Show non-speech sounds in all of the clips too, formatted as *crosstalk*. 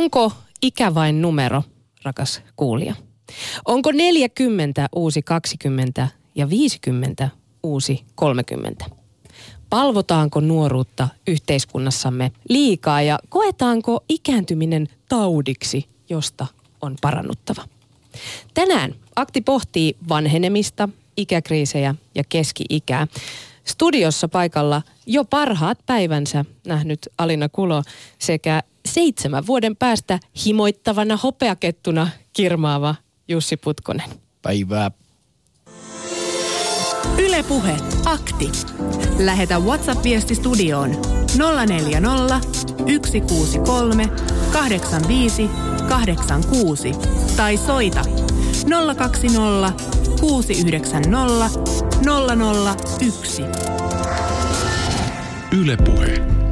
Onko ikä vain numero, rakas kuulija? Onko 40 uusi 20 ja 50 uusi 30? Palvotaanko nuoruutta yhteiskunnassamme liikaa ja koetaanko ikääntyminen taudiksi, josta on parannuttava? Tänään Akti pohtii vanhenemista, ikäkriisejä ja keski-ikää. Studiossa paikalla jo parhaat päivänsä nähnyt Alina Kulo sekä seitsemän vuoden päästä himoittavana hopeakettuna kirmaava Jussi Putkonen. Päivää. Ylepuhe akti. Lähetä WhatsApp-viesti studioon 040 163 85 86 tai soita 020 690 001. Ylepuhe.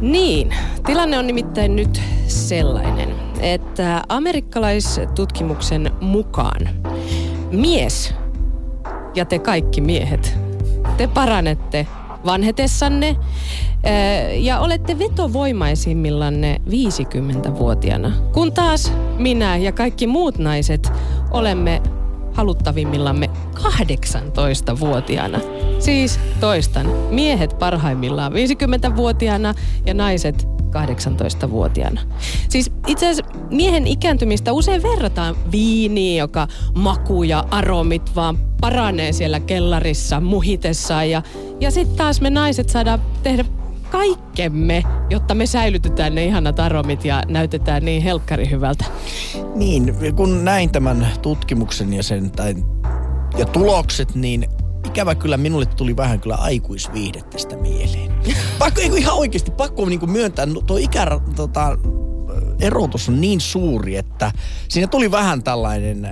Niin, tilanne on nimittäin nyt sellainen, että amerikkalaistutkimuksen mukaan mies ja te kaikki miehet, te paranette vanhetessanne ja olette vetovoimaisimmillanne 50-vuotiaana. Kun taas minä ja kaikki muut naiset olemme haluttavimmillamme 18-vuotiaana. Siis toistan, miehet parhaimmillaan 50-vuotiaana ja naiset 18-vuotiaana. Siis itse asiassa miehen ikääntymistä usein verrataan viiniin, joka maku ja aromit vaan paranee siellä kellarissa muhitessaan. Ja, ja sitten taas me naiset saadaan tehdä kaikkemme, jotta me säilytetään ne ihanat aromit ja näytetään niin helkkari hyvältä. Niin, kun näin tämän tutkimuksen ja sen tai, ja tulokset, niin ikävä kyllä minulle tuli vähän kyllä aikuisviihdettä tästä mieleen. *laughs* Pakko, ei, ihan oikeasti, pakko niin kuin myöntää, no, tuo ikä, tota, erotus on niin suuri, että siinä tuli vähän tällainen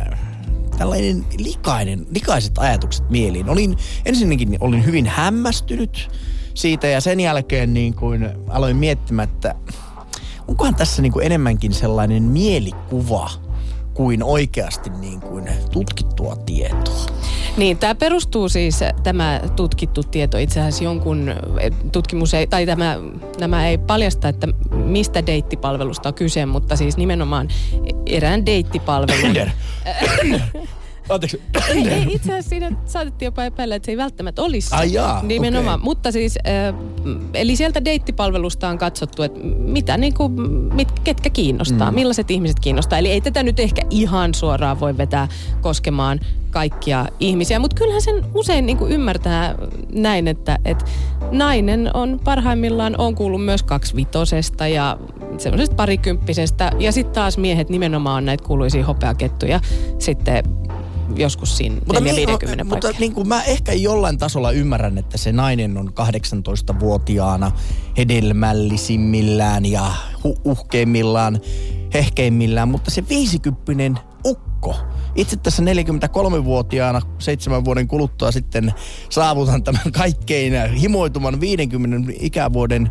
tällainen likainen, likaiset ajatukset mieliin. Olin, ensinnäkin olin hyvin hämmästynyt siitä ja sen jälkeen niin kuin aloin miettimään, että onkohan tässä niin kuin enemmänkin sellainen mielikuva kuin oikeasti niin kuin tutkittua tietoa. Niin, tämä perustuu siis, tämä tutkittu tieto itse asiassa jonkun eh, tutkimus, ei, tai tämä, nämä ei paljasta, että mistä deittipalvelusta on kyse, mutta siis nimenomaan erään deittipalvelun. *laughs* Anteeksi. Ei, ei, itse asiassa siinä saatettiin jopa epäillä, että se ei välttämättä olisi Ai jaa, Nimenomaan. okay. Mutta siis, äh, eli sieltä deittipalvelusta on katsottu, että mitä niin kuin, mit, ketkä kiinnostaa, mm. millaiset ihmiset kiinnostaa. Eli ei tätä nyt ehkä ihan suoraan voi vetää koskemaan kaikkia ihmisiä, mutta kyllähän sen usein niin kuin ymmärtää näin, että, että nainen on parhaimmillaan, on kuullut myös kaksivitosesta ja semmoisesta parikymppisestä. Ja sitten taas miehet nimenomaan on näitä kuuluisia hopeakettuja sitten joskus siinä mutta, 450 niin, mutta niin kuin mä ehkä jollain tasolla ymmärrän, että se nainen on 18-vuotiaana hedelmällisimmillään ja hu- uhkeimmillaan, hehkeimmillään, mutta se 50 ukko, itse tässä 43-vuotiaana seitsemän vuoden kuluttua sitten saavutan tämän kaikkein himoituman 50 ikävuoden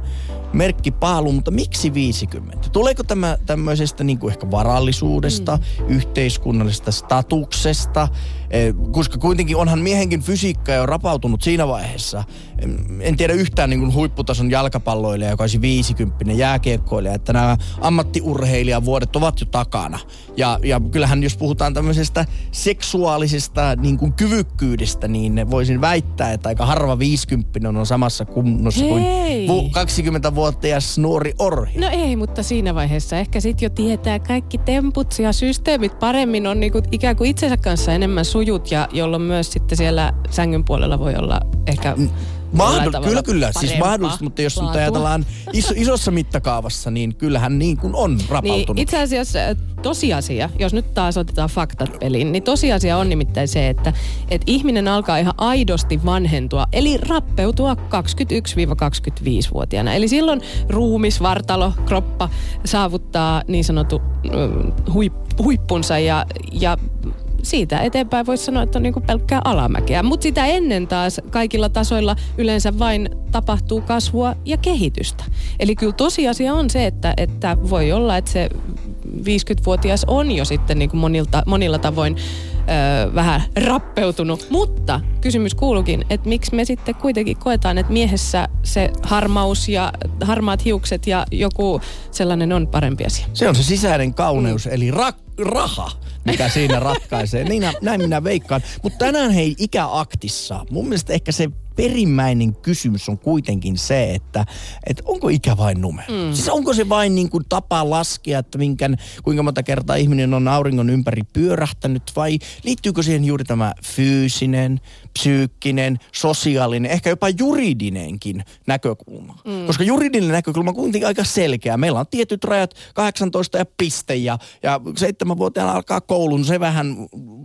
merkkipaalu, mutta miksi 50? Tuleeko tämä tämmöisestä niin kuin ehkä varallisuudesta, mm. yhteiskunnallisesta statuksesta, koska kuitenkin onhan miehenkin fysiikka jo rapautunut siinä vaiheessa. En tiedä yhtään niin kuin huipputason jalkapalloilija, joka olisi 50 jääkiekkoilija, että nämä ammattiurheilijavuodet ovat jo takana. Ja, ja kyllähän jos puhutaan tämmöisestä seksuaalisesta niin kuin kyvykkyydestä, niin voisin väittää, että aika harva 50 on samassa kunnossa kuin 20-vuotias nuori orhi. No ei, mutta siinä vaiheessa ehkä sitten jo tietää kaikki temput ja systeemit paremmin on niinku ikään kuin itsensä kanssa enemmän sujut ja jolloin myös sitten siellä sängyn puolella voi olla ehkä Mahdoll- kyllä, kyllä. Siis mahdollista, mutta jos nyt ajatellaan iso, *laughs* isossa mittakaavassa, niin kyllähän niin kuin on rapautunut. Niin, itse asiassa tosiasia, jos nyt taas otetaan faktat peliin, niin tosiasia on nimittäin se, että, että ihminen alkaa ihan aidosti vanhentua, eli rappeutua 21-25-vuotiaana. Eli silloin ruumis, vartalo, kroppa saavuttaa niin sanottu huip, huippunsa ja, ja siitä eteenpäin voisi sanoa, että on niin kuin pelkkää alamäkeä. Mutta sitä ennen taas kaikilla tasoilla yleensä vain tapahtuu kasvua ja kehitystä. Eli kyllä tosiasia on se, että, että voi olla, että se 50-vuotias on jo sitten niin kuin monilta, monilla tavoin ö, vähän rappeutunut. Mutta kysymys kuuluukin, että miksi me sitten kuitenkin koetaan, että miehessä se harmaus ja harmaat hiukset ja joku sellainen on parempi asia. Se on se sisäinen kauneus, mm. eli ra- raha, mikä siinä ratkaisee. Niin, näin minä veikkaan. Mutta tänään hei ikäaktissa, mun mielestä ehkä se perimmäinen kysymys on kuitenkin se, että, että onko ikä vain numero? Mm. Siis onko se vain niin kuin tapa laskea, että minkän, kuinka monta kertaa ihminen on auringon ympäri pyörähtänyt vai liittyykö siihen juuri tämä fyysinen, psyykkinen, sosiaalinen, ehkä jopa juridinenkin näkökulma. Mm. Koska juridinen näkökulma on kuitenkin aika selkeä. Meillä on tietyt rajat, 18 ja piste ja, ja 7-vuotiaana alkaa koulun. Se vähän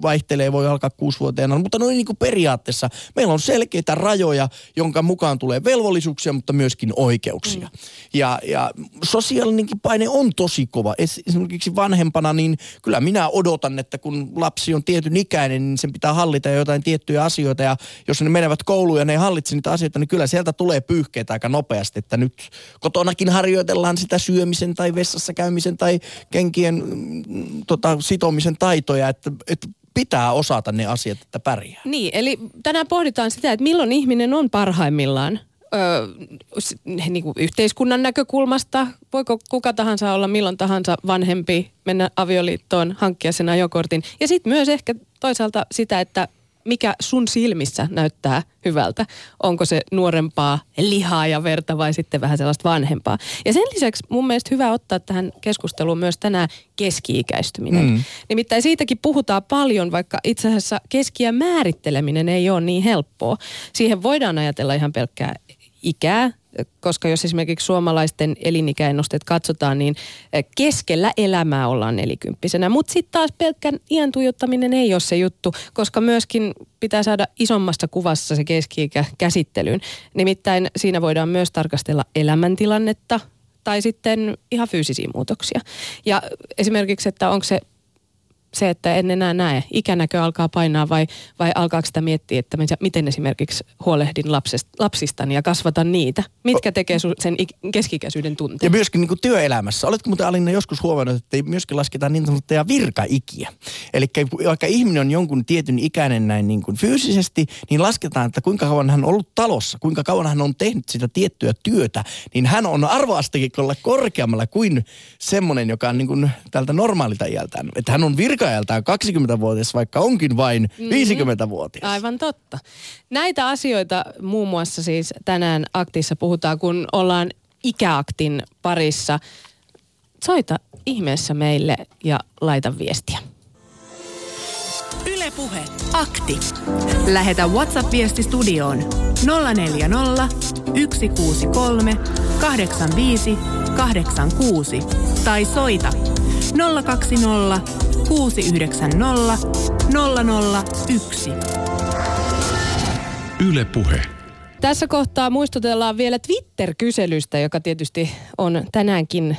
vaihtelee, voi alkaa 6-vuotiaana, mutta noin niin kuin periaatteessa meillä on selkeitä rajoja, jonka mukaan tulee velvollisuuksia, mutta myöskin oikeuksia. Mm. Ja, ja sosiaalinenkin paine on tosi kova. Esimerkiksi vanhempana, niin kyllä minä odotan, että kun lapsi on tietyn ikäinen, niin sen pitää hallita jotain tiettyjä asioita asioita ja jos ne menevät kouluun ja ne ei hallitse niitä asioita, niin kyllä sieltä tulee pyyhkeitä aika nopeasti, että nyt kotonakin harjoitellaan sitä syömisen tai vessassa käymisen tai kenkien mm, tota, sitomisen taitoja, että, että pitää osata ne asiat, että pärjää. Niin, eli tänään pohditaan sitä, että milloin ihminen on parhaimmillaan öö, niin kuin yhteiskunnan näkökulmasta. Voiko kuka tahansa olla milloin tahansa vanhempi, mennä avioliittoon, hankkia sen ajokortin. Ja sitten myös ehkä toisaalta sitä, että mikä sun silmissä näyttää hyvältä. Onko se nuorempaa lihaa ja verta vai sitten vähän sellaista vanhempaa. Ja sen lisäksi mun mielestä hyvä ottaa tähän keskusteluun myös tänään keski-ikäistyminen. Mm. Nimittäin siitäkin puhutaan paljon, vaikka itse asiassa keskiä määritteleminen ei ole niin helppoa. Siihen voidaan ajatella ihan pelkkää ikää, koska jos esimerkiksi suomalaisten elinikäennusteet katsotaan, niin eh, keskellä elämää ollaan nelikymppisenä. Mutta sitten taas pelkkän iän tuijottaminen ei ole se juttu, koska myöskin pitää saada isommassa kuvassa se keski-ikä käsittelyyn. Nimittäin siinä voidaan myös tarkastella elämäntilannetta tai sitten ihan fyysisiä muutoksia. Ja esimerkiksi, että onko se se, että en enää näe, ikänäkö alkaa painaa vai, vai alkaako sitä miettiä, että miten esimerkiksi huolehdin lapsista, lapsistani ja kasvatan niitä? Mitkä tekee sen keskikäisyyden tunteen? Ja myöskin niin kuin työelämässä. Oletko muuten Alinna joskus huomannut, että myöskin lasketaan niin sanottuja virkaikiä? Eli vaikka ihminen on jonkun tietyn ikäinen näin niin kuin fyysisesti, niin lasketaan, että kuinka kauan hän on ollut talossa, kuinka kauan hän on tehnyt sitä tiettyä työtä, niin hän on arvoasteikolla korkeammalla kuin semmoinen, joka on niin kuin tältä normaalilta iältään. Että hän on virka virkailtaan 20-vuotias, vaikka onkin vain mm-hmm. 50-vuotias. Aivan totta. Näitä asioita muun muassa siis tänään aktissa puhutaan, kun ollaan ikäaktin parissa. Soita ihmeessä meille ja laita viestiä. Ylepuhe Akti. Lähetä WhatsApp-viesti studioon 040 163 85 86 tai soita 020 690 001. Yle Puhe. Tässä kohtaa muistutellaan vielä Twitter-kyselystä, joka tietysti on tänäänkin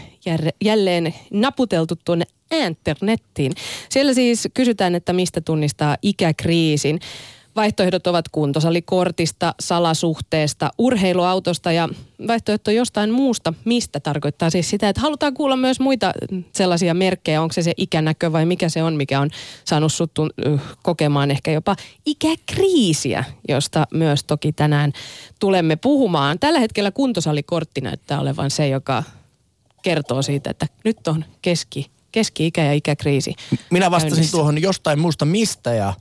jälleen naputeltu tuonne internettiin. Siellä siis kysytään, että mistä tunnistaa ikäkriisin. Vaihtoehdot ovat kuntosalikortista, salasuhteesta, urheiluautosta ja vaihtoehto jostain muusta. Mistä tarkoittaa siis sitä, että halutaan kuulla myös muita sellaisia merkkejä. Onko se se ikänäkö vai mikä se on, mikä on saanut sut kokemaan ehkä jopa ikäkriisiä, josta myös toki tänään tulemme puhumaan. Tällä hetkellä kuntosalikortti näyttää olevan se, joka kertoo siitä, että nyt on keski, keski-ikä ja ikäkriisi. Minä vastasin käynnissä. tuohon jostain muusta mistä ja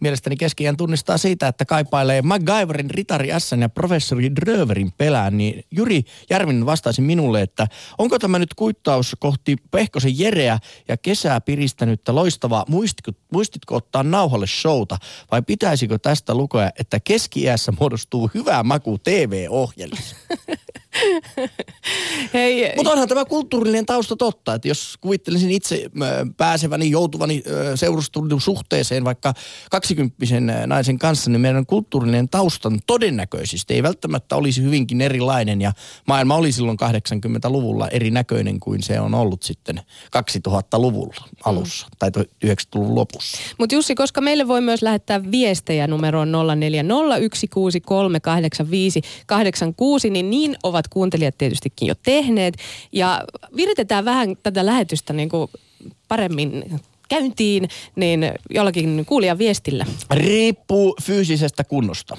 Mielestäni keskiään tunnistaa siitä, että kaipailee MacGyverin, Ritari S ja professori Dröverin pelään, niin Juri Järvinen vastaisi minulle, että onko tämä nyt kuittaus kohti Pehkosen Jereä ja kesää piristänyttä loistavaa, muistitko, muistitko ottaa nauhalle showta vai pitäisikö tästä lukea, että keski muodostuu hyvää maku TV-ohjelmissa? *laughs* *laughs* Hei. Mutta onhan tämä kulttuurillinen tausta totta, että jos kuvittelisin itse pääseväni, joutuvani seurustelun suhteeseen vaikka kaksikymppisen naisen kanssa, niin meidän kulttuurillinen taustan todennäköisesti ei välttämättä olisi hyvinkin erilainen ja maailma oli silloin 80-luvulla erinäköinen kuin se on ollut sitten 2000-luvulla alussa mm. tai 90-luvun lopussa. Mutta Jussi, koska meille voi myös lähettää viestejä numeroon 0401638586, niin niin ovat useat kuuntelijat tietystikin jo tehneet. Ja viritetään vähän tätä lähetystä niin kuin paremmin käyntiin, niin jollakin kuulijan viestillä. Riippuu fyysisestä kunnosta.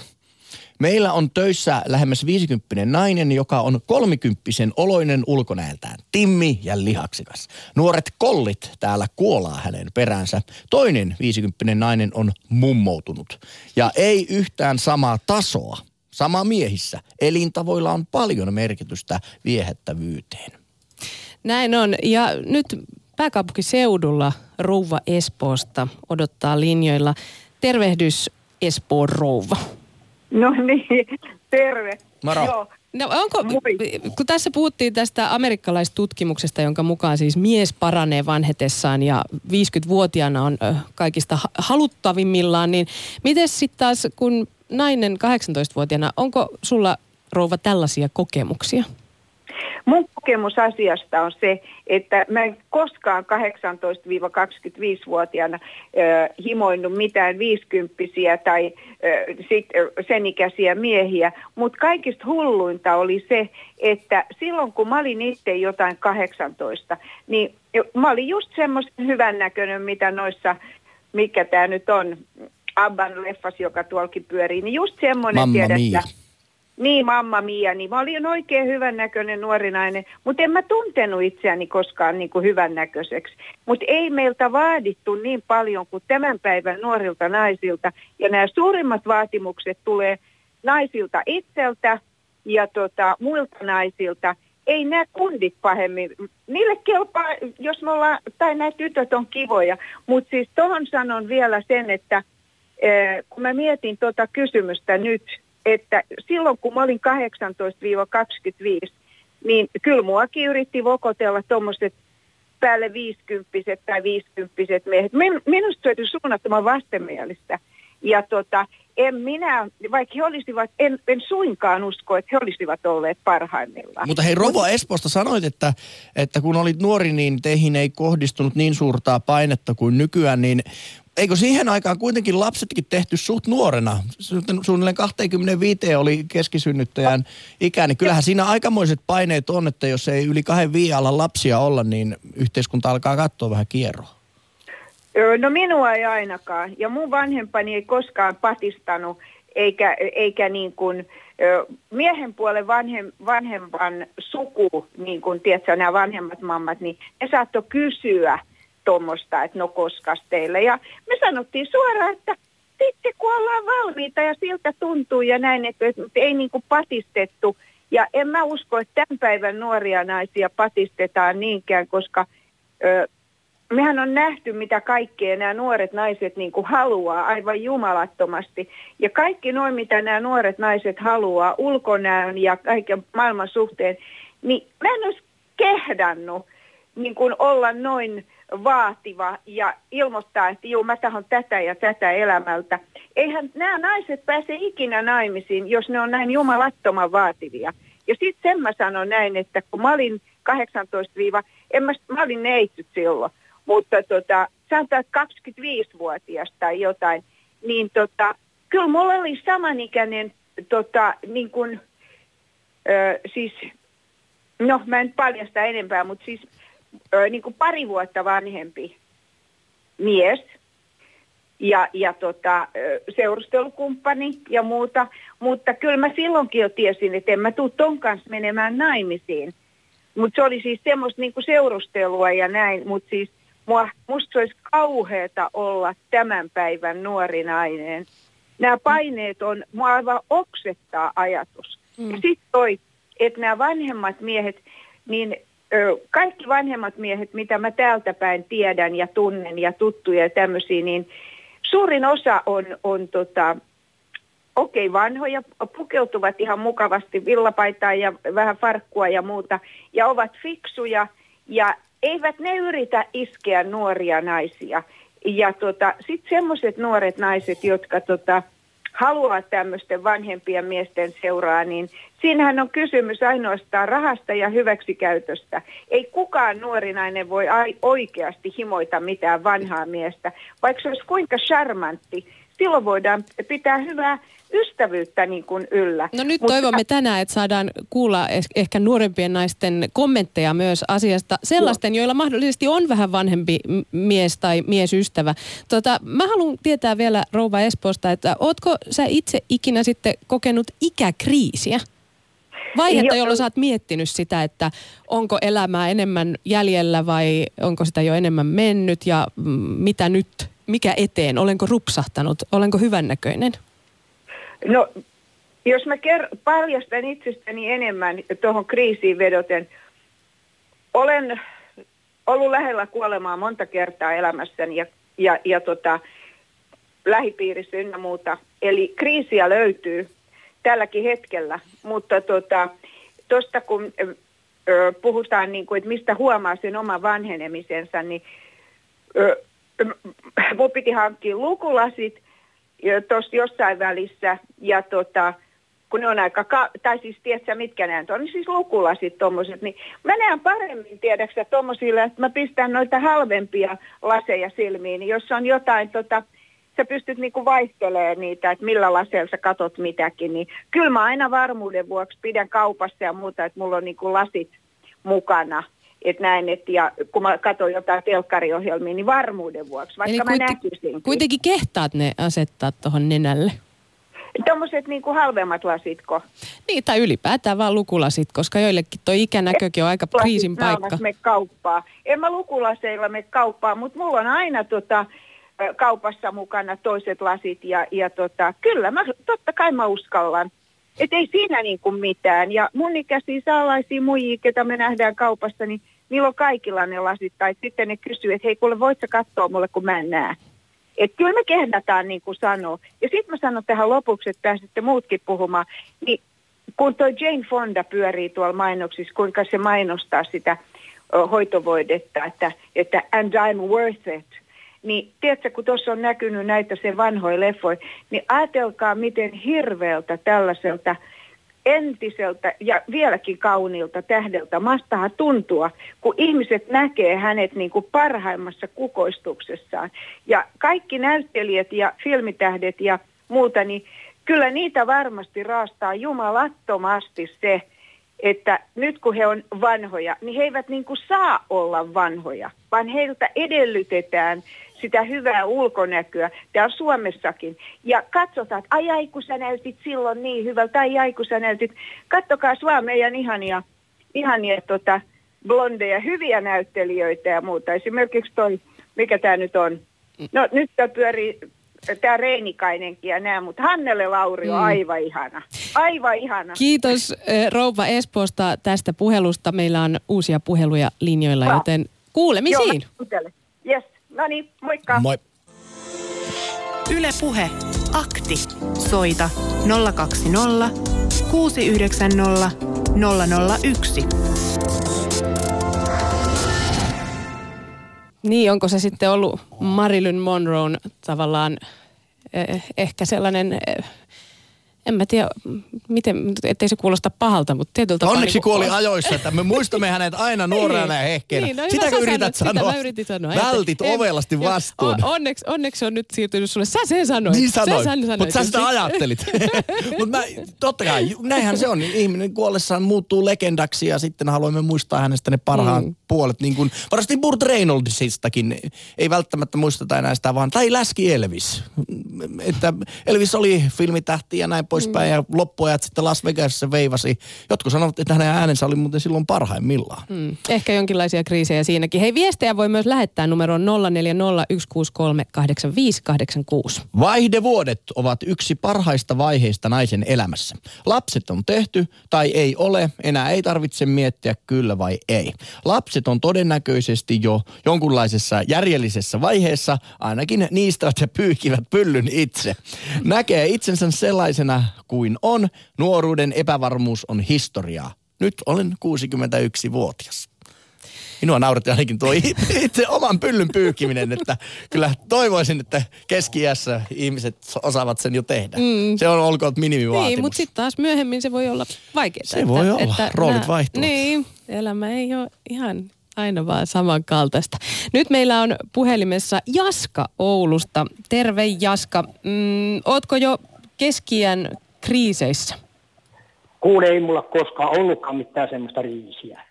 Meillä on töissä lähemmäs 50 nainen, joka on kolmikymppisen oloinen ulkonäöltään. Timmi ja lihaksikas. Nuoret kollit täällä kuolaa hänen peränsä. Toinen 50 nainen on mummoutunut. Ja ei yhtään samaa tasoa. Sama miehissä. Elintavoilla on paljon merkitystä viehättävyyteen. Näin on. Ja nyt pääkaupunkiseudulla rouva Espoosta odottaa linjoilla. Tervehdys Espoon rouva. No niin, terve. Moro. Joo. No onko, kun tässä puhuttiin tästä amerikkalaistutkimuksesta, jonka mukaan siis mies paranee vanhetessaan ja 50-vuotiaana on kaikista ha- haluttavimmillaan, niin miten sitten taas kun nainen 18-vuotiaana, onko sulla rouva tällaisia kokemuksia? Mun kokemus asiasta on se, että mä en koskaan 18-25-vuotiaana ö, himoinnut mitään viisikymppisiä tai ö, sit, sen ikäisiä miehiä, mutta kaikista hulluinta oli se, että silloin kun mä olin itse jotain 18, niin mä olin just semmoisen hyvännäköinen, mitä noissa, mikä tämä nyt on, Abban leffas, joka tuolkin pyörii, niin just semmoinen, Mamma tiedät, mia. niin, mamma Mia, niin mä olin oikein hyvännäköinen nuori nainen, mutta en mä tuntenut itseäni koskaan niin kuin hyvännäköiseksi. Mutta ei meiltä vaadittu niin paljon kuin tämän päivän nuorilta naisilta. Ja nämä suurimmat vaatimukset tulee naisilta itseltä ja tota, muilta naisilta. Ei nämä kundit pahemmin. Niille kelpaa, jos me ollaan, tai nämä tytöt on kivoja. Mutta siis tuohon sanon vielä sen, että kun mä mietin tuota kysymystä nyt, että silloin kun mä olin 18-25, niin kyllä muakin yritti vokotella tuommoiset päälle 50 tai 50 miehet. Min, minusta se oli suunnattoman vastenmielistä. Ja tota, en minä, vaikka he olisivat, en, en suinkaan usko, että he olisivat olleet parhaimmillaan. Mutta hei, Rouva Espoosta sanoit, että, että kun olit nuori, niin teihin ei kohdistunut niin suurtaa painetta kuin nykyään, niin eikö siihen aikaan kuitenkin lapsetkin tehty suht nuorena? Su- Suunnilleen 25 oli keskisynnyttäjän ikä, niin kyllähän siinä aikamoiset paineet on, että jos ei yli kahden viialla lapsia olla, niin yhteiskunta alkaa katsoa vähän kierroa. No minua ei ainakaan. Ja mun vanhempani ei koskaan patistanut, eikä, eikä niin kuin, miehen puolen vanhem, vanhempan suku, niin kuin tiedätkö, nämä vanhemmat mammat, niin ne saattoi kysyä tuommoista, että no koskas teille. Ja me sanottiin suoraan, että sitten kun ollaan valmiita ja siltä tuntuu ja näin, että, että ei niin kuin patistettu. Ja en mä usko, että tämän päivän nuoria naisia patistetaan niinkään, koska mehän on nähty, mitä kaikkea nämä nuoret naiset niin kuin haluaa aivan jumalattomasti. Ja kaikki noin, mitä nämä nuoret naiset haluaa, ulkonäön ja kaiken maailman suhteen, niin mä en olisi kehdannut niin kuin olla noin vaativa ja ilmoittaa, että juu, mä tahon tätä ja tätä elämältä. Eihän nämä naiset pääse ikinä naimisiin, jos ne on näin jumalattoman vaativia. Ja sitten sen mä sanon näin, että kun mä olin 18 en mä, mä olin neitsyt silloin, mutta tota, sanotaan, että 25-vuotias tai jotain, niin tota, kyllä mulla oli samanikäinen, tota, niin kuin, ö, siis, no mä en paljasta enempää, mutta siis ö, niin kuin pari vuotta vanhempi mies ja, ja tota, seurustelukumppani ja muuta, mutta kyllä mä silloinkin jo tiesin, että en mä tuu ton kanssa menemään naimisiin. Mutta se oli siis semmoista niinku seurustelua ja näin, mutta siis mua, musta olisi kauheata olla tämän päivän nuori nainen. Nämä paineet on, mua aivan oksettaa ajatus. Mm. Ja sitten toi, että nämä vanhemmat miehet, niin ö, kaikki vanhemmat miehet, mitä mä täältä päin tiedän ja tunnen ja tuttuja ja tämmöisiä, niin suurin osa on, on tota, okei okay, vanhoja, pukeutuvat ihan mukavasti villapaitaan ja vähän farkkua ja muuta, ja ovat fiksuja, ja eivät ne yritä iskeä nuoria naisia. Ja tota, sitten semmoiset nuoret naiset, jotka tota, haluaa tämmöisten vanhempien miesten seuraa, niin siinähän on kysymys ainoastaan rahasta ja hyväksikäytöstä. Ei kukaan nuori nainen voi oikeasti himoita mitään vanhaa miestä, vaikka se olisi kuinka charmantti. silloin voidaan pitää hyvää ystävyyttä niin kuin yllä. No nyt Mutta... toivomme tänään, että saadaan kuulla ehkä nuorempien naisten kommentteja myös asiasta. Sellaisten, joilla mahdollisesti on vähän vanhempi mies tai miesystävä. Tota, mä haluan tietää vielä Rouva Espoosta, että ootko sä itse ikinä sitten kokenut ikäkriisiä? Vaihetta, jolloin sä oot miettinyt sitä, että onko elämää enemmän jäljellä vai onko sitä jo enemmän mennyt ja mitä nyt, mikä eteen, olenko rupsahtanut, olenko hyvännäköinen? No, jos mä ker- paljastan itsestäni enemmän tuohon kriisiin vedoten, olen ollut lähellä kuolemaa monta kertaa elämässäni ja, ja, ja tota, lähipiirissä ynnä muuta. Eli kriisiä löytyy tälläkin hetkellä, mutta tuosta tota, kun ö, puhutaan, niin kuin, että mistä huomaa sen oman vanhenemisensa, niin ö, mun piti hankkia lukulasit tuossa jossain välissä ja tota, kun ne on aika, ka- tai siis tiedätkö mitkä nämä on, niin siis lukulasit tuommoiset, niin mä näen paremmin, tiedäksä, tuommoisilla, että mä pistän noita halvempia laseja silmiin, niin jos on jotain tota, sä pystyt niinku vaihtelemaan niitä, että millä laseilla sä katot mitäkin, niin kyllä mä aina varmuuden vuoksi pidän kaupassa ja muuta, että mulla on niinku lasit mukana. Että näin, että ja kun mä katson jotain telkkariohjelmia, niin varmuuden vuoksi, vaikka Eli mä kuiten, näkisin. Kuitenkin kehtaat ne asettaa tuohon nenälle. Tuommoiset niin kuin halvemmat lasitko? Niin, tai ylipäätään vaan lukulasit, koska joillekin tuo ikänäkökin on aika kriisin paikka. me kauppaa. En mä lukulaseilla me kauppaa, mutta mulla on aina tota, kaupassa mukana toiset lasit ja, ja tota, kyllä mä, totta kai mä uskallan. Että ei siinä niin kuin mitään. Ja mun ikäisiä saalaisia muijia, ketä me nähdään kaupassa, niin niillä on kaikilla ne lasit. Tai sitten ne kysyy, että hei kuule voit sä katsoa mulle, kun mä en näe. Että kyllä me kehdataan niin kuin sanoo. Ja sitten mä sanon tähän lopuksi, että pääsette muutkin puhumaan. Niin kun toi Jane Fonda pyörii tuolla mainoksissa, kuinka se mainostaa sitä hoitovoidetta, että, että and I'm worth it – niin tiedätkö, kun tuossa on näkynyt näitä se vanhoja leffoja, niin ajatelkaa miten hirveältä tällaiselta entiseltä ja vieläkin kauniilta tähdeltä mastaha tuntua, kun ihmiset näkee hänet niin kuin parhaimmassa kukoistuksessaan. Ja kaikki näyttelijät ja filmitähdet ja muuta, niin kyllä niitä varmasti raastaa jumalattomasti se, että nyt kun he on vanhoja, niin he eivät niin kuin saa olla vanhoja, vaan heiltä edellytetään sitä hyvää ulkonäköä täällä Suomessakin. Ja katsotaan, että ai ai kun sä näytit silloin niin hyvältä, tai ai kun sä näytit. Kattokaa vaan meidän ihania, ihania tota, blondeja, hyviä näyttelijöitä ja muuta. Esimerkiksi toi, mikä tämä nyt on. No nyt tämä pyörii tämä Reinikainenkin ja nämä, mutta Hannele Lauri on mm. aivan ihana. Aivan ihana. Kiitos Rouva Espoosta tästä puhelusta. Meillä on uusia puheluja linjoilla, joten kuulemisiin. Joo. No niin, moikka. Moi. Yle Puhe. Akti. Soita 020 690 001. Niin, onko se sitten ollut Marilyn Monroe tavallaan eh, ehkä sellainen eh, en mä tiedä, miten, ettei se kuulosta pahalta, mutta tietyllä tapaa... Onneksi niin kuoli kuoli ajoissa, että me muistamme hänet aina *laughs* nuorena ja hehkeenä. Niin, no Sitäkö yrität sanoa? Sitä mä yritin sanoa. Vältit en, ovelasti vastuun. On, onneksi, onneksi on nyt siirtynyt sulle. Sä sen sanoit. Niin sanoin, mutta sä sitä ajattelit. *laughs* mutta totta kai, näinhän se on. Niin ihminen kuollessaan muuttuu legendaksi ja sitten haluamme muistaa hänestä ne parhaan mm. puolet. Niin kuin, varasti Burt Reynoldsistakin ei välttämättä muisteta enää sitä vaan. Tai Läski Elvis. Että Elvis oli filmitähti ja näin poispäin. Mm. Ja loppuajat sitten Las Vegasissa veivasi. Jotkut sanovat, että hänen äänensä oli muuten silloin parhaimmillaan. Mm. Ehkä jonkinlaisia kriisejä siinäkin. Hei, viestejä voi myös lähettää numeroon 0401638586. Vaihdevuodet ovat yksi parhaista vaiheista naisen elämässä. Lapset on tehty tai ei ole, enää ei tarvitse miettiä kyllä vai ei. Lapset on todennäköisesti jo jonkunlaisessa järjellisessä vaiheessa, ainakin niistä, että pyyhkivät pyllyn itse. Näkee itsensä sellaisena kuin on. Nuoruuden epävarmuus on historiaa. Nyt olen 61-vuotias. Minua nauratti ainakin tuo *laughs* itse oman pyllyn pyyhkiminen, että kyllä toivoisin, että keski ihmiset osaavat sen jo tehdä. Mm. Se on olkoon minimivaatimus. Niin, mutta sitten taas myöhemmin se voi olla vaikeaa. Se että, voi olla, että roolit nää, vaihtuvat. Niin, elämä ei ole ihan Aina vaan samankaltaista. Nyt meillä on puhelimessa Jaska Oulusta. Terve Jaska. Mm, ootko jo keskiän kriiseissä? Kuule, ei mulla koskaan ollutkaan mitään semmoista riisiä.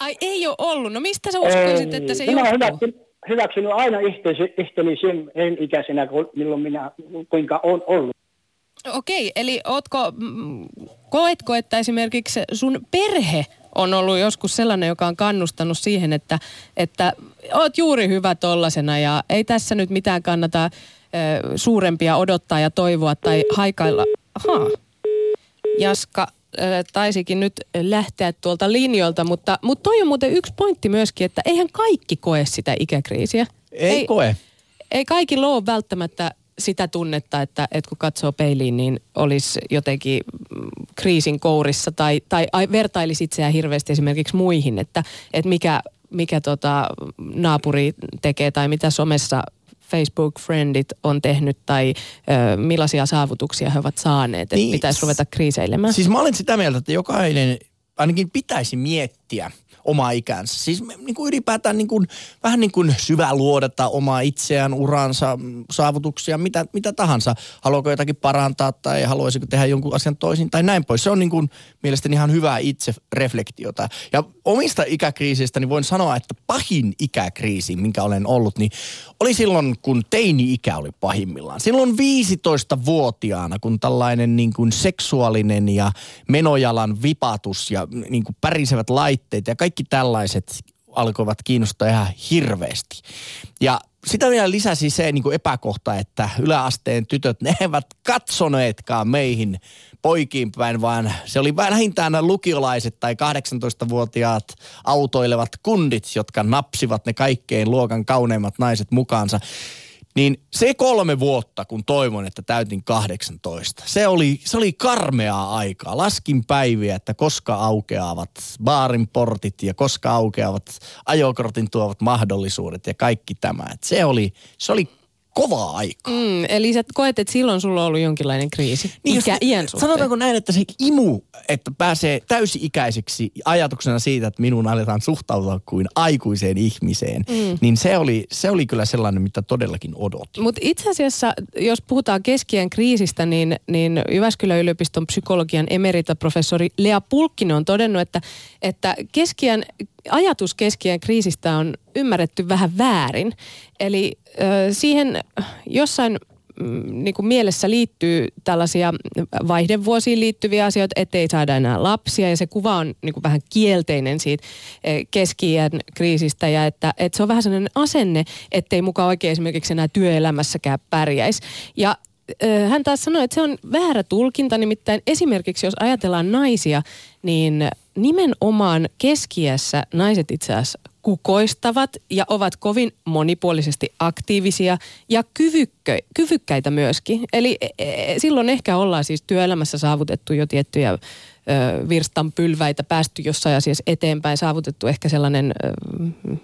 Ai ei ole ollut. No mistä sä uskoisit, että se minä johtuu? hyväksyn, hyväksynyt aina ihteni sen ikäisenä, kun- milloin minä, kuinka on ollut. Okei, eli ootko, koetko, että esimerkiksi sun perhe on ollut joskus sellainen, joka on kannustanut siihen, että, että oot juuri hyvä tollasena ja ei tässä nyt mitään kannata suurempia odottaa ja toivoa tai haikailla. Ahaa. Jaska taisikin nyt lähteä tuolta linjoilta, mutta, mutta toi on muuten yksi pointti myöskin, että eihän kaikki koe sitä ikäkriisiä. Ei, ei koe. Ei kaikilla ole välttämättä sitä tunnetta, että, että kun katsoo peiliin, niin olisi jotenkin mm, kriisin kourissa tai, tai ai- vertailisi itseään hirveästi esimerkiksi muihin, että, että mikä, mikä tota naapuri tekee tai mitä somessa Facebook-friendit on tehnyt tai ö, millaisia saavutuksia he ovat saaneet, että Niin. pitäisi ruveta kriiseilemään. Siis mä olen sitä mieltä, että jokainen ainakin pitäisi miettiä omaa ikänsä. Siis niin kuin ylipäätään niin kuin, vähän niin kuin syvä luodata omaa itseään, uransa, saavutuksia, mitä, mitä tahansa. Haluaako jotakin parantaa tai haluaisiko tehdä jonkun asian toisin tai näin pois. Se on niin kuin mielestäni ihan hyvää itsereflektiota. Ja omista ikäkriiseistä niin voin sanoa, että pahin ikäkriisi, minkä olen ollut, niin oli silloin, kun teini-ikä oli pahimmillaan. Silloin 15-vuotiaana, kun tällainen niin kuin seksuaalinen ja menojalan vipatus ja niin kuin pärisevät laitteet ja kaikki tällaiset alkoivat kiinnostaa ihan hirveästi. Ja sitä vielä lisäsi se niin kuin epäkohta, että yläasteen tytöt, ne eivät katsoneetkaan meihin poikiin päin, vaan se oli vähintään lukiolaiset tai 18-vuotiaat autoilevat kundit, jotka napsivat ne kaikkein luokan kauneimmat naiset mukaansa. Niin se kolme vuotta, kun toivon, että täytin 18, se oli, se oli karmeaa aikaa. Laskin päiviä, että koska aukeavat baarin portit ja koska aukeavat ajokortin tuovat mahdollisuudet ja kaikki tämä. Et se, oli, se oli kovaa aikaa. Mm, eli sä koet, että silloin sulla on ollut jonkinlainen kriisi Niin Ikä, jos- iän suhteen. Sanotaanko näin, että se imu, että pääsee täysi-ikäiseksi ajatuksena siitä, että minun aletaan suhtautua kuin aikuiseen ihmiseen, mm. niin se oli, se oli kyllä sellainen, mitä todellakin odotin. Mutta itse asiassa, jos puhutaan keskien kriisistä, niin, niin Jyväskylän yliopiston psykologian emeritaprofessori Lea Pulkkinen on todennut, että, että keskien, ajatus keskien kriisistä on ymmärretty vähän väärin. Eli siihen jossain mm, niin kuin mielessä liittyy tällaisia vaihdevuosiin liittyviä asioita, ettei saada enää lapsia ja se kuva on niin kuin vähän kielteinen siitä eh, keski kriisistä ja että, että se on vähän sellainen asenne, ettei mukaan oikein esimerkiksi enää työelämässäkään pärjäisi. Ja hän taas sanoi, että se on väärä tulkinta, nimittäin esimerkiksi jos ajatellaan naisia, niin nimenomaan keskiässä naiset itse asiassa kukoistavat ja ovat kovin monipuolisesti aktiivisia ja kyvykkö, kyvykkäitä myöskin. Eli e, e, silloin ehkä ollaan siis työelämässä saavutettu jo tiettyjä ö, virstanpylväitä, päästy jossain asiassa eteenpäin, saavutettu ehkä sellainen ö,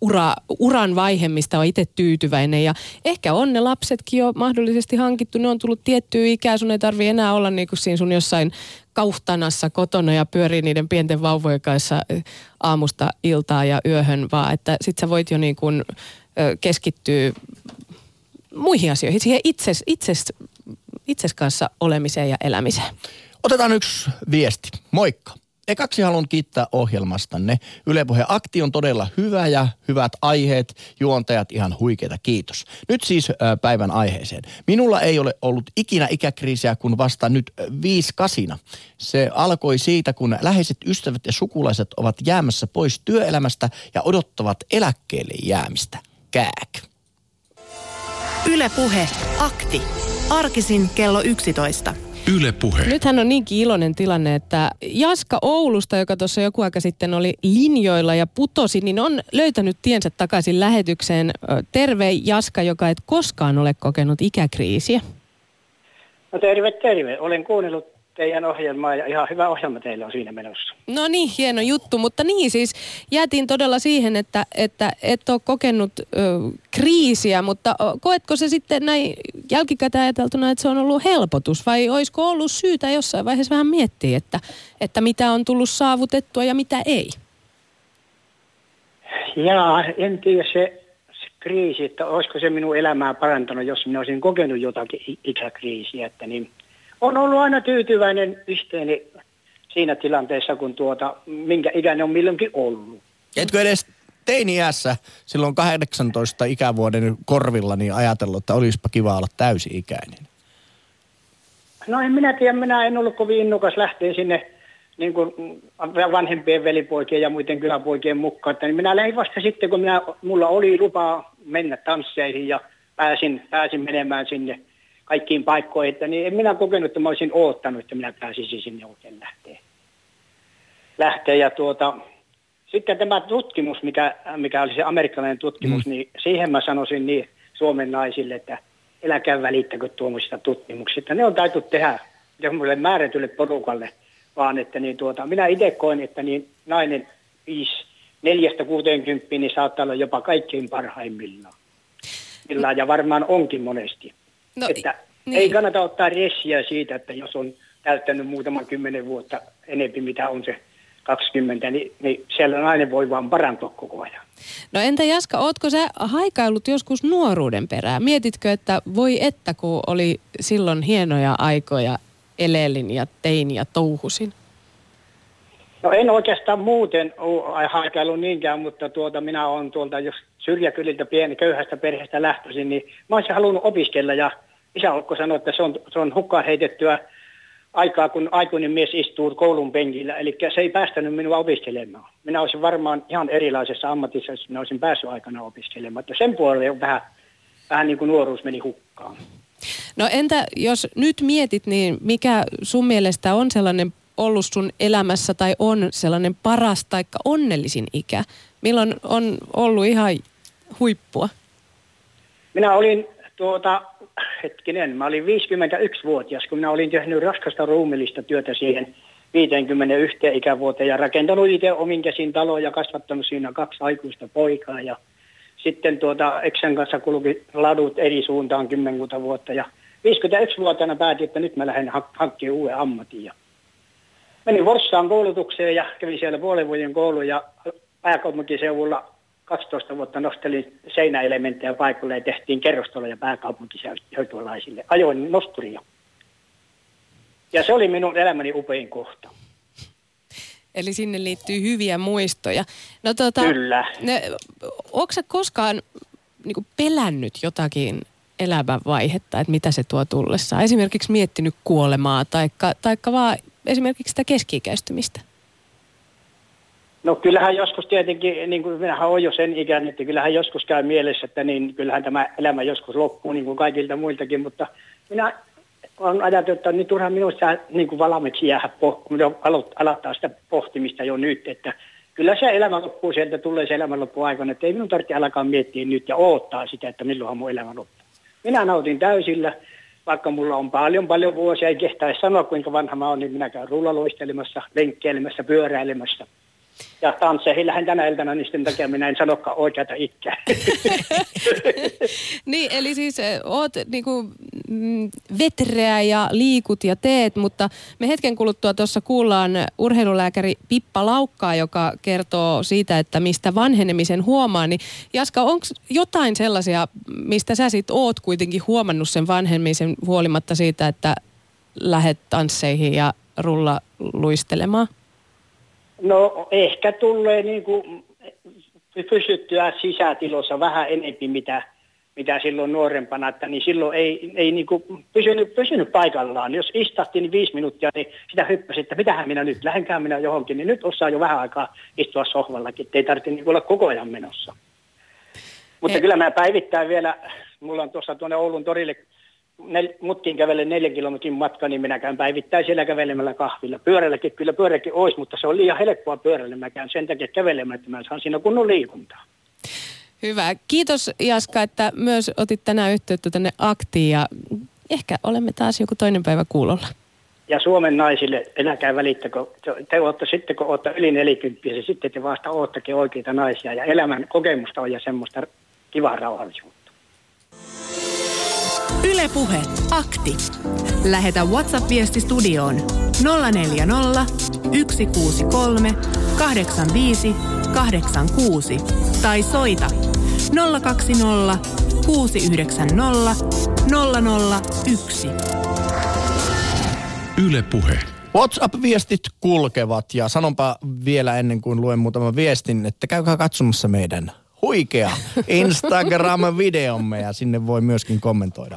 ura, uran vaihe, mistä on itse tyytyväinen. Ja ehkä on ne lapsetkin jo mahdollisesti hankittu, ne on tullut tiettyä ikää, sun ei tarvi enää olla niin kuin siinä sun jossain kauhtanassa kotona ja pyörii niiden pienten vauvojen kanssa aamusta iltaa ja yöhön, vaan että sit sä voit jo niin kuin keskittyä muihin asioihin, siihen itses, itses, itses kanssa olemiseen ja elämiseen. Otetaan yksi viesti. Moikka. Ekaksi haluan kiittää ohjelmastanne. Yle Puhe Akti on todella hyvä ja hyvät aiheet, juontajat ihan huikeita, kiitos. Nyt siis päivän aiheeseen. Minulla ei ole ollut ikinä ikäkriisiä, kun vasta nyt viisi kasina. Se alkoi siitä, kun läheiset ystävät ja sukulaiset ovat jäämässä pois työelämästä ja odottavat eläkkeelle jäämistä. Kääk. Yle Puhe. Akti. Arkisin kello 11. Yle Puhe. Nythän on niinkin iloinen tilanne, että Jaska Oulusta, joka tuossa joku aika sitten oli linjoilla ja putosi, niin on löytänyt tiensä takaisin lähetykseen. Terve Jaska, joka et koskaan ole kokenut ikäkriisiä. No terve, terve. Olen kuunnellut teidän ohjelmaa ja ihan hyvä ohjelma teillä on siinä menossa. No niin, hieno juttu, mutta niin siis jäätiin todella siihen, että, että et ole kokenut ö, kriisiä, mutta koetko se sitten näin jälkikäteen ajateltuna, että se on ollut helpotus vai olisiko ollut syytä jossain vaiheessa vähän miettiä, että, että mitä on tullut saavutettua ja mitä ei? Ja en tiedä se, se kriisi, että olisiko se minun elämää parantanut, jos minä olisin kokenut jotakin ikäkriisiä. Että niin, on ollut aina tyytyväinen yhteeni siinä tilanteessa, kun tuota, minkä ikäinen on milloinkin ollut. Etkö edes teini-iässä silloin 18 ikävuoden korvilla niin ajatellut, että olisipa kiva olla täysi-ikäinen? No en minä tiedä, minä en ollut kovin innokas lähteä sinne niin kuin vanhempien velipoikien ja muiden kyläpoikien mukaan. Että niin minä lähdin vasta sitten, kun minä, mulla oli lupa mennä tansseihin ja pääsin, pääsin menemään sinne kaikkiin paikkoihin. Että niin en minä kokenut, että mä olisin oottanut, että minä pääsisin sinne oikein lähteä. lähteä. Ja tuota, sitten tämä tutkimus, mikä, mikä oli se amerikkalainen tutkimus, mm. niin siihen mä sanoisin niin Suomen naisille, että eläkää välittäkö tuommoisista tutkimuksista. Ne on taitu tehdä jommalle määrätylle porukalle, vaan että niin tuota, minä itse koen, että niin nainen 5, neljästä 60 niin saattaa olla jopa kaikkein parhaimmillaan. Ja varmaan onkin monesti. No, että niin. ei kannata ottaa ressiä siitä, että jos on täyttänyt muutaman kymmenen vuotta enempi, mitä on se 20, niin, niin siellä nainen voi vaan parantua koko ajan. No entä Jaska, ootko sä haikaillut joskus nuoruuden perään? Mietitkö, että voi että kun oli silloin hienoja aikoja, elelin ja tein ja touhusin? No en oikeastaan muuten ole haikaillut niinkään, mutta tuota, minä olen tuolta jos syrjäkyliltä pieni köyhästä perheestä lähtöisin, niin mä olisin halunnut opiskella ja isä Olkko sanoi, että se on, se on hukkaan heitettyä aikaa, kun aikuinen mies istuu koulun penkillä. Eli se ei päästänyt minua opiskelemaan. Minä olisin varmaan ihan erilaisessa ammatissa, jos minä olisin päässyt aikana opiskelemaan. Mutta sen puolelle on vähän, vähän niin kuin nuoruus meni hukkaan. No entä jos nyt mietit, niin mikä sun mielestä on sellainen ollut sun elämässä tai on sellainen paras tai onnellisin ikä? Milloin on ollut ihan huippua? Minä olin tuota, hetkinen, mä olin 51-vuotias, kun minä olin tehnyt raskasta ruumillista työtä siihen 51 ikävuoteen ja rakentanut itse omin käsin taloja ja kasvattanut siinä kaksi aikuista poikaa. Ja sitten tuota Eksän kanssa kulki ladut eri suuntaan kymmenkunta vuotta ja 51-vuotiaana päätin, että nyt mä lähden hak- hankkimaan uuden ammatin. Ja menin Forssaan koulutukseen ja kävin siellä puolen vuoden koulu ja pääkaupunkiseudulla 12 vuotta nostelin seinäelementtejä paikalle ja tehtiin kerrostaloja pääkaupunkiseudullaisille. Ajoin nosturia. Ja se oli minun elämäni upein kohta. Eli sinne liittyy hyviä muistoja. No tota, Kyllä. Ne, onko sä koskaan niin pelännyt jotakin elämänvaihetta, että mitä se tuo tullessaan? Esimerkiksi miettinyt kuolemaa taikka, taikka vaan esimerkiksi sitä keski-ikäistymistä? No kyllähän joskus tietenkin, niin kuin minähän olen jo sen ikäinen, että kyllähän joskus käy mielessä, että niin kyllähän tämä elämä joskus loppuu niin kuin kaikilta muiltakin, mutta minä olen ajatellut, että niin turhaan minusta niin kuin valmiiksi jäädä, kun alo- aloittaa sitä pohtimista jo nyt, että kyllä se elämä loppuu sieltä, tulee se elämän loppu aikana, että ei minun tarvitse alkaa miettiä nyt ja odottaa sitä, että milloinhan mun elämä loppuu. Minä nautin täysillä, vaikka mulla on paljon paljon vuosia, ei kehtäisi sanoa kuinka vanha mä olen, niin minä käyn rullaloistelemassa, lenkkeilemässä, pyöräilemässä. Ja tansseihin lähden tänä iltana, niin sitten takia minä en sanokaan oikeata ikää. *laughs* niin, eli siis äh, oot niinku, mm, vetreä ja liikut ja teet, mutta me hetken kuluttua tuossa kuullaan urheilulääkäri Pippa Laukkaa, joka kertoo siitä, että mistä vanhenemisen huomaa. Niin Jaska, onko jotain sellaisia, mistä sä sit oot kuitenkin huomannut sen vanhenemisen huolimatta siitä, että lähet tansseihin ja rulla luistelemaan? No ehkä tulee niin kuin pysyttyä sisätilossa vähän enempi, mitä, mitä silloin nuorempana, että niin silloin ei, ei niin kuin pysynyt, pysynyt paikallaan. Jos istahti niin viisi minuuttia, niin sitä hyppäsi, että mitähän minä nyt, lähdenkään minä johonkin, niin nyt osaa jo vähän aikaa istua sohvallakin, ettei tarvitse niin olla koko ajan menossa. Mutta Ei. kyllä mä päivittäin vielä, mulla on tuossa tuonne Oulun torille nel, mutkin kävelen neljän kilometrin matka, niin minä käyn päivittäin siellä kävelemällä kahvilla. Pyörälläkin kyllä pyöräkin olisi, mutta se on liian helppoa pyörällä. Mä käyn sen takia kävelemään, että mä saan siinä kunnon liikuntaa. Hyvä. Kiitos Jaska, että myös otit tänään yhteyttä tänne aktiin ja ehkä olemme taas joku toinen päivä kuulolla. Ja Suomen naisille eläkää välittäkö, te, te ootte sitten kun ootte yli 40, niin sitten te vasta oottakin oikeita naisia ja elämän kokemusta on ja semmoista kivaa rauhallisuutta. Ylepuhe akti. Lähetä WhatsApp-viesti studioon 040 163 85 186 tai soita 020 690 001. Yle Puhe. WhatsApp-viestit kulkevat ja sanonpa vielä ennen kuin luen muutaman viestin, että käykää katsomassa meidän huikea *laughs* Instagram-videomme ja sinne voi myöskin kommentoida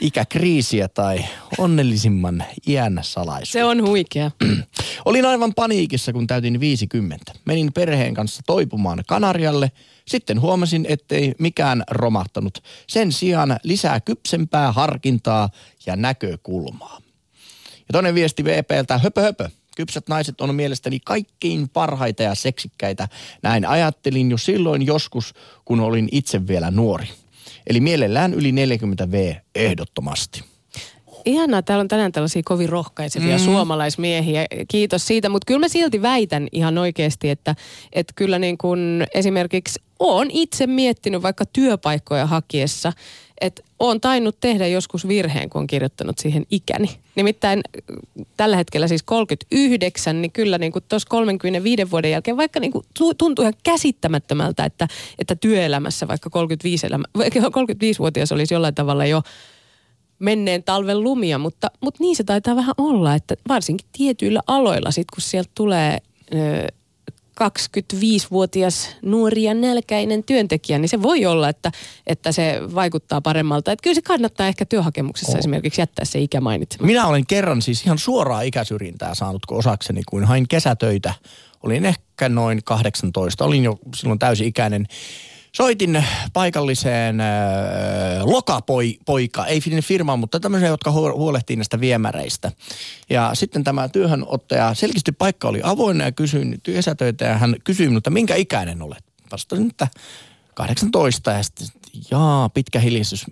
ikäkriisiä tai onnellisimman iän salaisuutta. Se on huikea. *clears throat* Olin aivan paniikissa, kun täytin 50. Menin perheen kanssa toipumaan Kanarialle. Sitten huomasin, ettei mikään romahtanut. Sen sijaan lisää kypsempää harkintaa ja näkökulmaa. Ja toinen viesti VPltä, höpö höpö. Kypsät naiset on mielestäni kaikkein parhaita ja seksikkäitä. Näin ajattelin jo silloin joskus, kun olin itse vielä nuori. Eli mielellään yli 40 V ehdottomasti. Ihanaa, täällä on tänään tällaisia kovin rohkaisevia mm. suomalaismiehiä. Kiitos siitä, mutta kyllä mä silti väitän ihan oikeasti, että, että kyllä niin kuin esimerkiksi olen itse miettinyt vaikka työpaikkoja hakiessa, että olen tainnut tehdä joskus virheen, kun on kirjoittanut siihen ikäni. Nimittäin tällä hetkellä siis 39, niin kyllä niin tuossa 35 vuoden jälkeen, vaikka niin kuin tuntuu ihan käsittämättömältä, että, että työelämässä vaikka 35 elämä, *laughs* 35-vuotias olisi jollain tavalla jo menneen talven lumia, mutta, mutta niin se taitaa vähän olla, että varsinkin tietyillä aloilla sit kun sieltä tulee ö, 25-vuotias nuori ja nälkäinen työntekijä, niin se voi olla, että, että se vaikuttaa paremmalta. Että kyllä se kannattaa ehkä työhakemuksessa oh. esimerkiksi jättää se ikä mainitsematta. Minä olen kerran siis ihan suoraa ikäsyrjintää saanut osakseni, kun hain kesätöitä. Olin ehkä noin 18, olin jo silloin täysi-ikäinen soitin paikalliseen äh, lokapoika, ei firmaan, mutta tämmöisiä, jotka huolehtii näistä viemäreistä. Ja sitten tämä työhönottaja, selkeästi paikka oli avoinna ja kysyin työsätöitä ja hän kysyi minulta, minkä ikäinen olet? Vastasin, että 18 ja sitten, jaa, pitkä hiljaisuus.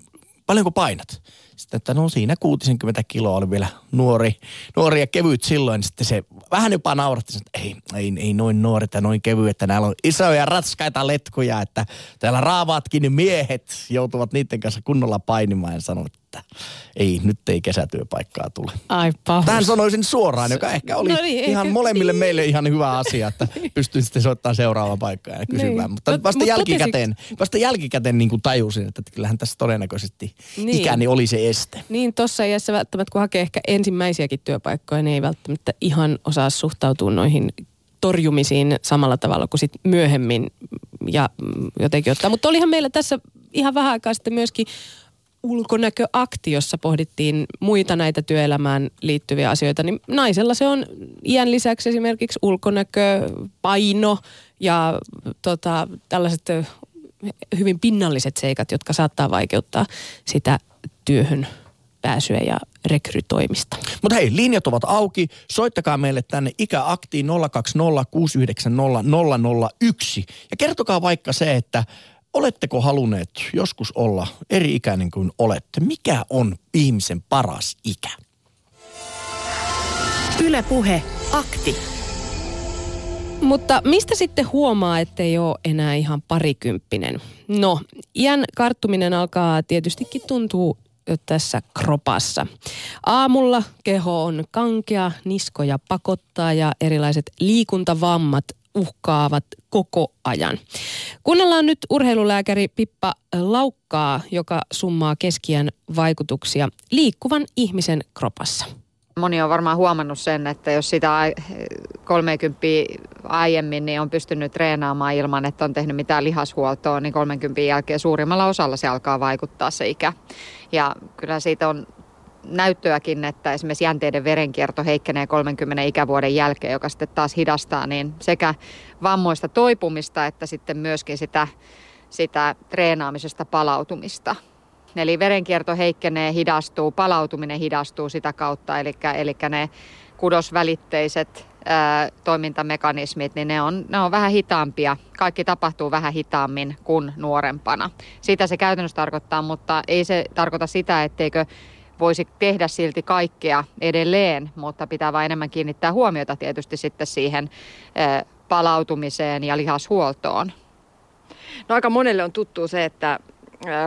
Paljonko painat? Sitten, että no siinä 60 kiloa oli vielä nuori, nuori ja kevyt silloin. Sitten se vähän jopa nauratti, että ei, ei, ei noin nuoret ja noin kevyet, että näillä on isoja ratskaita letkuja, että täällä raavaatkin miehet joutuvat niiden kanssa kunnolla painimaan ja sanoi, että ei, nyt ei kesätyöpaikkaa tule. Ai pahus. Tähän sanoisin suoraan, joka ehkä oli no niin, ihan ehkä, molemmille niin. meille ihan hyvä asia, että *laughs* pystyin sitten soittamaan seuraava paikkaa ja kysymään. Niin. Mutta Mut, vasta, mut jälkikäteen, vasta jälkikäteen niin kuin tajusin, että kyllähän tässä todennäköisesti niin. ikäni oli se este. Niin, tuossa iässä välttämättä, kun hakee ehkä ensimmäisiäkin työpaikkoja, niin ei välttämättä ihan osaa suhtautua noihin torjumisiin samalla tavalla kuin sit myöhemmin ja jotenkin ottaa. Mutta olihan meillä tässä ihan vähän aikaa sitten myöskin ulkonäköakti, jossa pohdittiin muita näitä työelämään liittyviä asioita, niin naisella se on iän lisäksi esimerkiksi ulkonäkö, paino ja tota, tällaiset hyvin pinnalliset seikat, jotka saattaa vaikeuttaa sitä työhön pääsyä ja rekrytoimista. Mutta hei, linjat ovat auki. Soittakaa meille tänne ikäaktiin 020 Ja kertokaa vaikka se, että Oletteko halunneet joskus olla eri ikäinen kuin olette? Mikä on ihmisen paras ikä? Ylepuhe akti. Mutta mistä sitten huomaa, että ei ole enää ihan parikymppinen? No, iän karttuminen alkaa tietystikin tuntuu tässä kropassa. Aamulla keho on kankea, niskoja pakottaa ja erilaiset liikuntavammat uhkaavat koko ajan. Kuunnellaan nyt urheilulääkäri Pippa Laukkaa, joka summaa keskiän vaikutuksia liikkuvan ihmisen kropassa. Moni on varmaan huomannut sen, että jos sitä 30 aiemmin niin on pystynyt treenaamaan ilman, että on tehnyt mitään lihashuoltoa, niin 30 jälkeen suurimmalla osalla se alkaa vaikuttaa se ikä. Ja kyllä siitä on näyttöäkin, että esimerkiksi jänteiden verenkierto heikkenee 30 ikävuoden jälkeen, joka sitten taas hidastaa niin sekä vammoista toipumista että sitten myöskin sitä, sitä treenaamisesta palautumista. Eli verenkierto heikkenee, hidastuu, palautuminen hidastuu sitä kautta, eli, eli ne kudosvälitteiset toimintamekanismit, niin ne on, ne on vähän hitaampia. Kaikki tapahtuu vähän hitaammin kuin nuorempana. Sitä se käytännössä tarkoittaa, mutta ei se tarkoita sitä, etteikö voisi tehdä silti kaikkea edelleen, mutta pitää vain enemmän kiinnittää huomiota tietysti sitten siihen palautumiseen ja lihashuoltoon. No aika monelle on tuttu se, että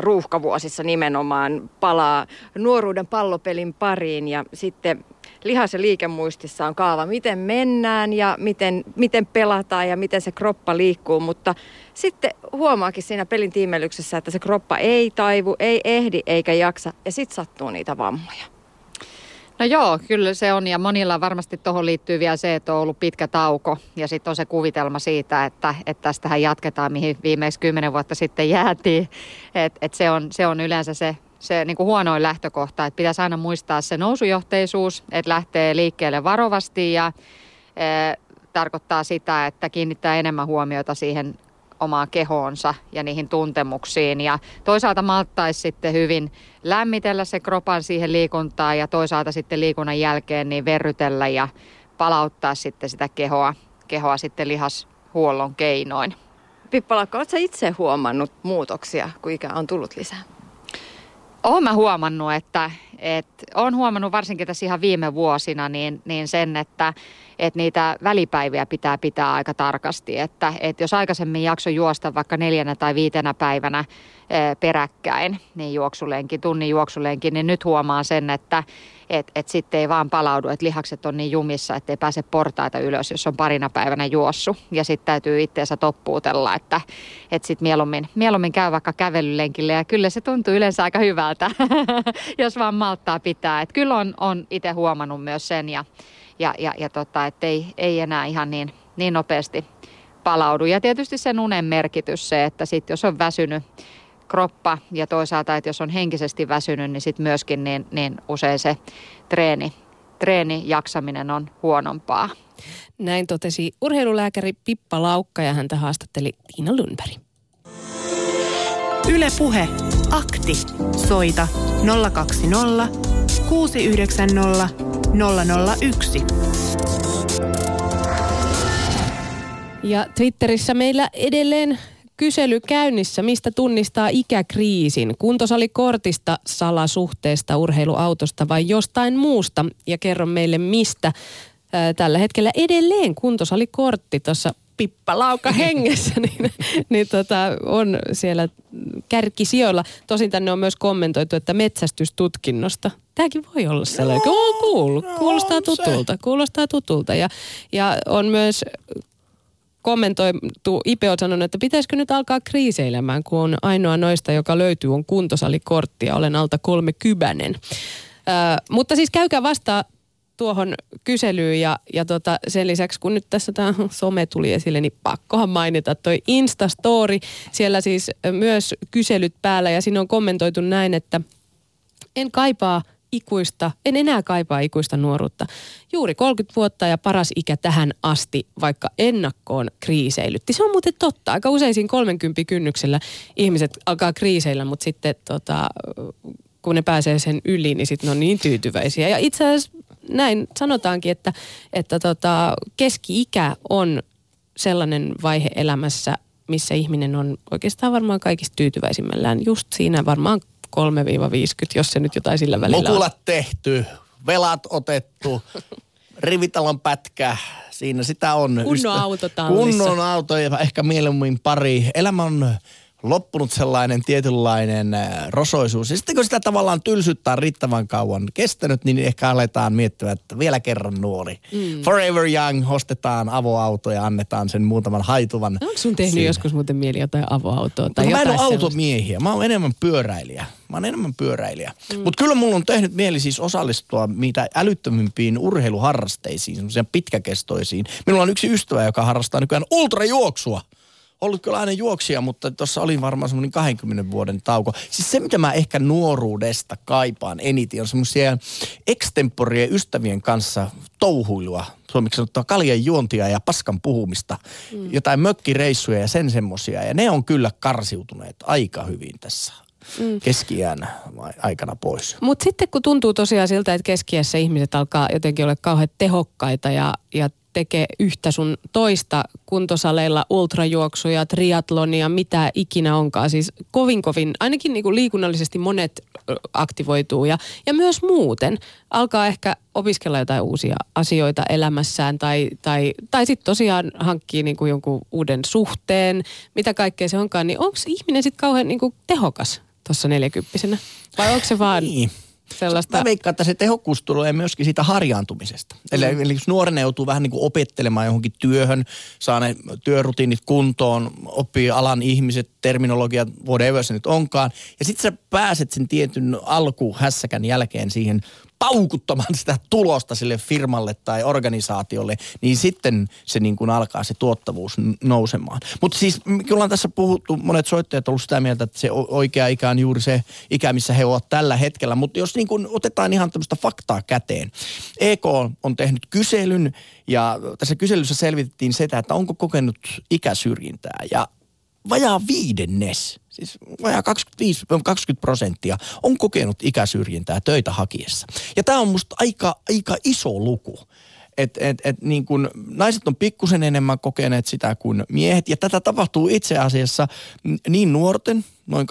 ruuhkavuosissa nimenomaan palaa nuoruuden pallopelin pariin ja sitten lihas- ja liikemuistissa on kaava, miten mennään ja miten, miten pelataan ja miten se kroppa liikkuu, mutta sitten huomaakin siinä pelin tiimelyksessä, että se kroppa ei taivu, ei ehdi eikä jaksa ja sitten sattuu niitä vammoja. No joo, kyllä se on ja monilla varmasti tuohon liittyy vielä se, että on ollut pitkä tauko ja sitten on se kuvitelma siitä, että, että tästähän jatketaan, mihin viimeksi kymmenen vuotta sitten jäätiin. Et, et se, on, se on yleensä se, se niin kuin huonoin lähtökohta, että pitäisi aina muistaa se nousujohteisuus, että lähtee liikkeelle varovasti ja e, tarkoittaa sitä, että kiinnittää enemmän huomiota siihen omaan kehoonsa ja niihin tuntemuksiin. Ja toisaalta malttaisi sitten hyvin lämmitellä se kropan siihen liikuntaan ja toisaalta sitten liikunnan jälkeen niin verrytellä ja palauttaa sitten sitä kehoa, kehoa sitten lihashuollon keinoin. Pippalakka, oletko itse huomannut muutoksia, kun ikä on tullut lisää? Olen mä huomannut, että, että olen huomannut varsinkin tässä ihan viime vuosina niin, niin sen, että, että niitä välipäiviä pitää pitää aika tarkasti. Että, että jos aikaisemmin jakso juosta vaikka neljänä tai viitenä päivänä peräkkäin, niin juoksulenkin, tunnin juoksulenkin, niin nyt huomaan sen, että et, et sitten ei vaan palaudu, että lihakset on niin jumissa, että ei pääse portaita ylös, jos on parina päivänä juossut. Ja sitten täytyy itteensä toppuutella, että et sitten mieluummin, mieluummin käy vaikka kävelylenkille ja kyllä se tuntuu yleensä aika hyvältä, *laughs* jos vaan malttaa pitää. Et kyllä on, on itse huomannut myös sen ja, ja, ja, ja tota, että ei, ei enää ihan niin, niin nopeasti palaudu. Ja tietysti sen unen merkitys se, että sitten jos on väsynyt kroppa ja toisaalta, että jos on henkisesti väsynyt, niin sitten myöskin niin, niin usein se treeni, treeni jaksaminen on huonompaa. Näin totesi urheilulääkäri Pippa Laukka ja häntä haastatteli Tiina Lundberg. Ylepuhe akti. Soita 020 690 001. Ja Twitterissä meillä edelleen kysely käynnissä, mistä tunnistaa ikäkriisin. Kuntosalikortista, salasuhteesta, urheiluautosta vai jostain muusta. Ja kerro meille mistä. Tällä hetkellä edelleen kuntosalikortti tuossa pippalauka *laughs* hengessä, niin, niin tota, on siellä kärkisijoilla. Tosin tänne on myös kommentoitu, että metsästystutkinnosta. Tämäkin voi olla sellainen. Joo, kuul, kuulostaa tutulta. Kuulostaa tutulta. Ja, ja on myös kommentoitu, Ipe on sanonut, että pitäisikö nyt alkaa kriiseilemään, kun on ainoa noista, joka löytyy, on kuntosalikortti ja olen alta kolme kybənen. Ö, mutta siis käykää vastaan tuohon kyselyyn ja, ja tota, sen lisäksi, kun nyt tässä tämä some tuli esille, niin pakkohan mainita toi Instastory. Siellä siis myös kyselyt päällä ja siinä on kommentoitu näin, että en kaipaa ikuista, en enää kaipaa ikuista nuoruutta. Juuri 30 vuotta ja paras ikä tähän asti, vaikka ennakkoon kriiseilytti. Se on muuten totta. Aika usein siinä 30 kynnyksellä ihmiset alkaa kriiseillä, mutta sitten tota, kun ne pääsee sen yli, niin sitten ne on niin tyytyväisiä. Ja itse asiassa näin sanotaankin, että, että tota, keski-ikä on sellainen vaihe elämässä, missä ihminen on oikeastaan varmaan kaikista tyytyväisimmällään. Just siinä varmaan 3-50, jos se nyt jotain sillä välillä Mukulat on. tehty, velat otettu, *laughs* rivitalon pätkä, siinä sitä on. Kunnon auto Kunnon auto ja ehkä mieluummin pari. Elämä on loppunut sellainen tietynlainen äh, rosoisuus. Ja sitten kun sitä tavallaan tylsyttää riittävän kauan kestänyt, niin ehkä aletaan miettiä, että vielä kerran nuori. Mm. Forever young, ostetaan avoauto ja annetaan sen muutaman haituvan. Onko sun tehnyt siinä. joskus muuten mieli jotain avoautoa? Tai no, jotain mä en ole automiehiä, mä oon enemmän pyöräilijä. Mä oon enemmän pyöräilijä. Mm. Mutta kyllä mulla on tehnyt mieli siis osallistua mitä älyttömimpiin urheiluharrasteisiin, semmoisia pitkäkestoisiin. Minulla on yksi ystävä, joka harrastaa nykyään ultrajuoksua ollut kyllä aina juoksia, mutta tuossa oli varmaan semmoinen 20 vuoden tauko. Siis se, mitä mä ehkä nuoruudesta kaipaan eniten, on semmoisia extemporien ystävien kanssa touhuilua. Suomeksi sanottua kaljan juontia ja paskan puhumista. Mm. Jotain mökkireissuja ja sen semmosia. Ja ne on kyllä karsiutuneet aika hyvin tässä mm. keskiään aikana pois. Mutta sitten kun tuntuu tosiaan siltä, että keskiässä ihmiset alkaa jotenkin olla kauhean tehokkaita ja, ja tekee yhtä sun toista kuntosaleilla, ultrajuoksuja, triatlonia, mitä ikinä onkaan. Siis kovin kovin, ainakin niin kuin liikunnallisesti monet aktivoituu ja, ja myös muuten alkaa ehkä opiskella jotain uusia asioita elämässään tai, tai, tai sitten tosiaan hankkii niin kuin jonkun uuden suhteen, mitä kaikkea se onkaan, niin onko ihminen sitten kauhean niin kuin tehokas tuossa neljäkymppisenä? Vai onko se vaan... Niin sellaista... Mä veikkaan, että se tehokkuus tulee myöskin siitä harjaantumisesta. Eli, Mm. eli jos nuorena joutuu vähän niin kuin opettelemaan johonkin työhön, saa ne työrutiinit kuntoon, oppii alan ihmiset, terminologiat, whatever se nyt onkaan. Ja sitten sä pääset sen tietyn alkuhässäkän jälkeen siihen paukuttamaan sitä tulosta sille firmalle tai organisaatiolle, niin sitten se niin kuin alkaa se tuottavuus nousemaan. Mutta siis me ollaan tässä puhuttu, monet soittajat ovat sitä mieltä, että se oikea ikä on juuri se ikä, missä he ovat tällä hetkellä. Mutta jos niin kuin otetaan ihan tämmöistä faktaa käteen. EK on tehnyt kyselyn ja tässä kyselyssä selvitettiin sitä, että onko kokenut ikäsyrjintää ja vajaa viidennes, siis vajaa 25, 20 prosenttia on kokenut ikäsyrjintää töitä hakiessa. Ja tämä on musta aika, aika iso luku. Et, et, et niin kun, naiset on pikkusen enemmän kokeneet sitä kuin miehet. Ja tätä tapahtuu itse asiassa niin nuorten, noin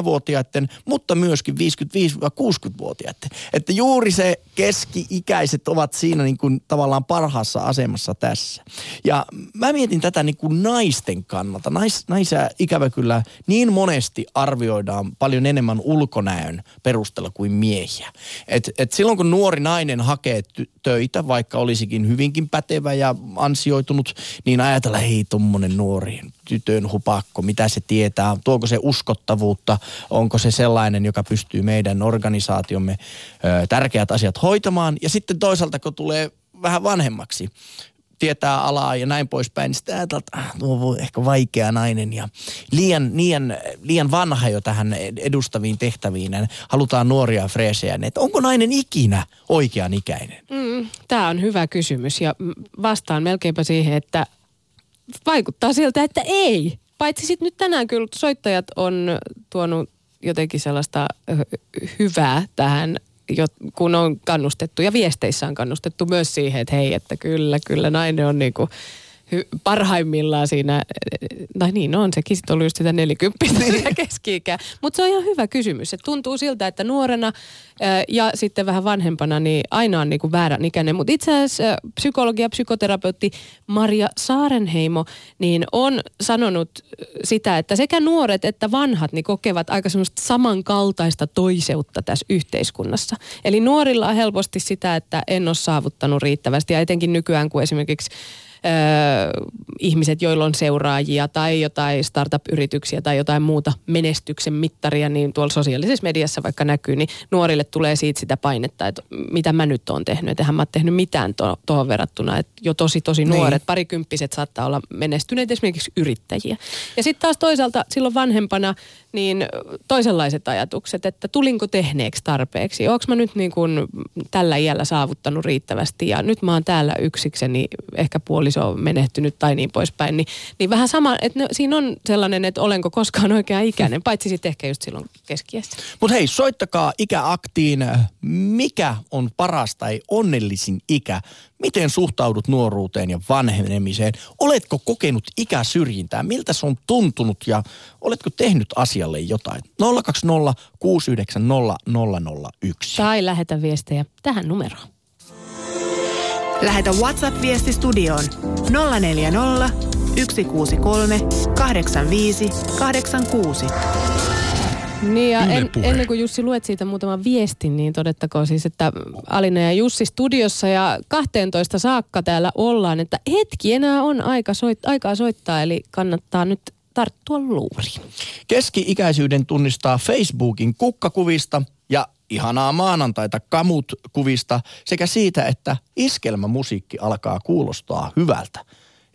25-34-vuotiaiden, mutta myöskin 55-60-vuotiaiden. Että juuri se keski-ikäiset ovat siinä niin kuin tavallaan parhaassa asemassa tässä. Ja mä mietin tätä niin kuin naisten kannalta. Nais, naisia ikävä kyllä niin monesti arvioidaan paljon enemmän ulkonäön perusteella kuin miehiä. Et, et silloin kun nuori nainen hakee ty- töitä, vaikka olisikin hyvinkin pätevä ja ansioitunut, niin ajatella, hei tommonen nuori tytön hupakko, mitä se tietää, tuoko se uskottavuutta, onko se sellainen, joka pystyy meidän organisaatiomme ö, tärkeät asiat hoitamaan. Ja sitten toisaalta, kun tulee vähän vanhemmaksi, tietää alaa ja näin poispäin, niin sitten ajatellaan, että ah, tuo voi ehkä vaikea nainen ja liian, liian, liian vanha jo tähän edustaviin tehtäviin. Halutaan nuoria freesejä, niin että onko nainen ikinä oikean ikäinen? Mm, Tämä on hyvä kysymys ja vastaan melkeinpä siihen, että vaikuttaa siltä, että ei. Paitsi sitten nyt tänään kyllä soittajat on tuonut jotenkin sellaista hyvää tähän, kun on kannustettu ja viesteissä on kannustettu myös siihen, että hei, että kyllä, kyllä nainen on niinku hy- parhaimmillaan siinä, tai niin on sekin sitten ollut just sitä 40 ja keski Mutta se on ihan hyvä kysymys. Se tuntuu siltä, että nuorena ää, ja sitten vähän vanhempana, niin aina on niinku väärän ikäinen. Mutta itse asiassa ää, psykologi ja psykoterapeutti Maria Saarenheimo niin on sanonut ää, sitä, että sekä nuoret että vanhat niin kokevat aika semmoista samankaltaista toiseutta tässä yhteiskunnassa. Eli nuorilla on helposti sitä, että en ole saavuttanut riittävästi ja etenkin nykyään, kun esimerkiksi Öö, ihmiset, joilla on seuraajia tai jotain startup-yrityksiä tai jotain muuta menestyksen mittaria, niin tuolla sosiaalisessa mediassa vaikka näkyy, niin nuorille tulee siitä sitä painetta, että mitä mä nyt oon tehnyt, että mä oon tehnyt mitään to- tuohon verrattuna, että jo tosi tosi Niin. nuoret, parikymppiset saattaa olla menestyneet esimerkiksi yrittäjiä. Ja sitten taas toisaalta silloin vanhempana, niin toisenlaiset ajatukset, että tulinko tehneeksi tarpeeksi, onko mä nyt niin kuin tällä iällä saavuttanut riittävästi ja nyt mä oon täällä yksikseni, ehkä puoliso on menehtynyt tai niin poispäin, niin, niin vähän sama, että ne, siinä on sellainen, että olenko koskaan oikea ikäinen, paitsi sitten ehkä just silloin keskiässä. Mutta hei, soittakaa ikäaktiin, mikä on paras tai onnellisin ikä? Miten suhtaudut nuoruuteen ja vanhenemiseen? Oletko kokenut ikäsyrjintää? Miltä se on tuntunut ja oletko tehnyt asialle jotain? 020 690 001. Tai lähetä viestejä tähän numeroon. Lähetä WhatsApp-viesti studioon 040 163 85 86. Niin ja en, ennen kuin Jussi luet siitä muutaman viestin, niin todettakoon siis, että Alina ja Jussi studiossa ja 12 saakka täällä ollaan, että hetki enää on aika soit, aikaa soittaa, eli kannattaa nyt tarttua luuriin. Keski-ikäisyyden tunnistaa Facebookin kukkakuvista ja ihanaa maanantaita kamut-kuvista sekä siitä, että iskelmämusiikki alkaa kuulostaa hyvältä.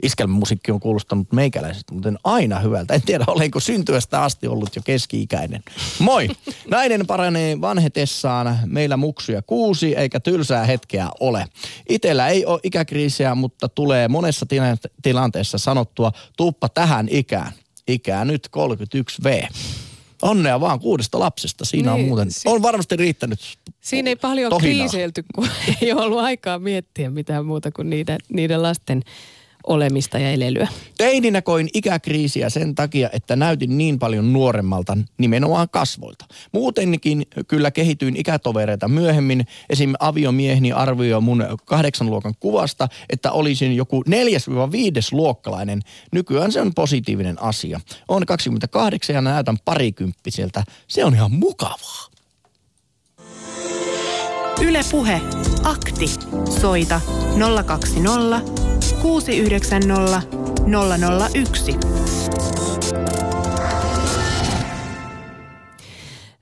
Iskelmämusiikki on kuulostanut meikäläisestä, mutta en aina hyvältä. En tiedä, olenko syntyvästä asti ollut jo keski-ikäinen. Moi! Nainen paranee vanhetessaan. Meillä muksuja kuusi, eikä tylsää hetkeä ole. Itellä ei ole ikäkriisiä, mutta tulee monessa tila- tilanteessa sanottua, tuuppa tähän ikään. Ikää nyt 31V. Onnea vaan kuudesta lapsesta. Siinä on Niin, muuten, si- on varmasti riittänyt Siinä ei paljon tohinaa. kriiseilty, kun *laughs* ei ollut aikaa miettiä mitään muuta kuin niitä, niiden lasten olemista ja elelyä. Teininä koin ikäkriisiä sen takia, että näytin niin paljon nuoremmalta nimenomaan kasvoilta. Muutenkin kyllä kehityin ikätovereita myöhemmin. Esim. aviomieheni arvioi mun kahdeksan luokan kuvasta, että olisin joku neljäs-viides luokkalainen. Nykyään se on positiivinen asia. On 28 ja näytän parikymppiseltä. Se on ihan mukavaa. Yle Puhe. Akti. Soita 020 690 001.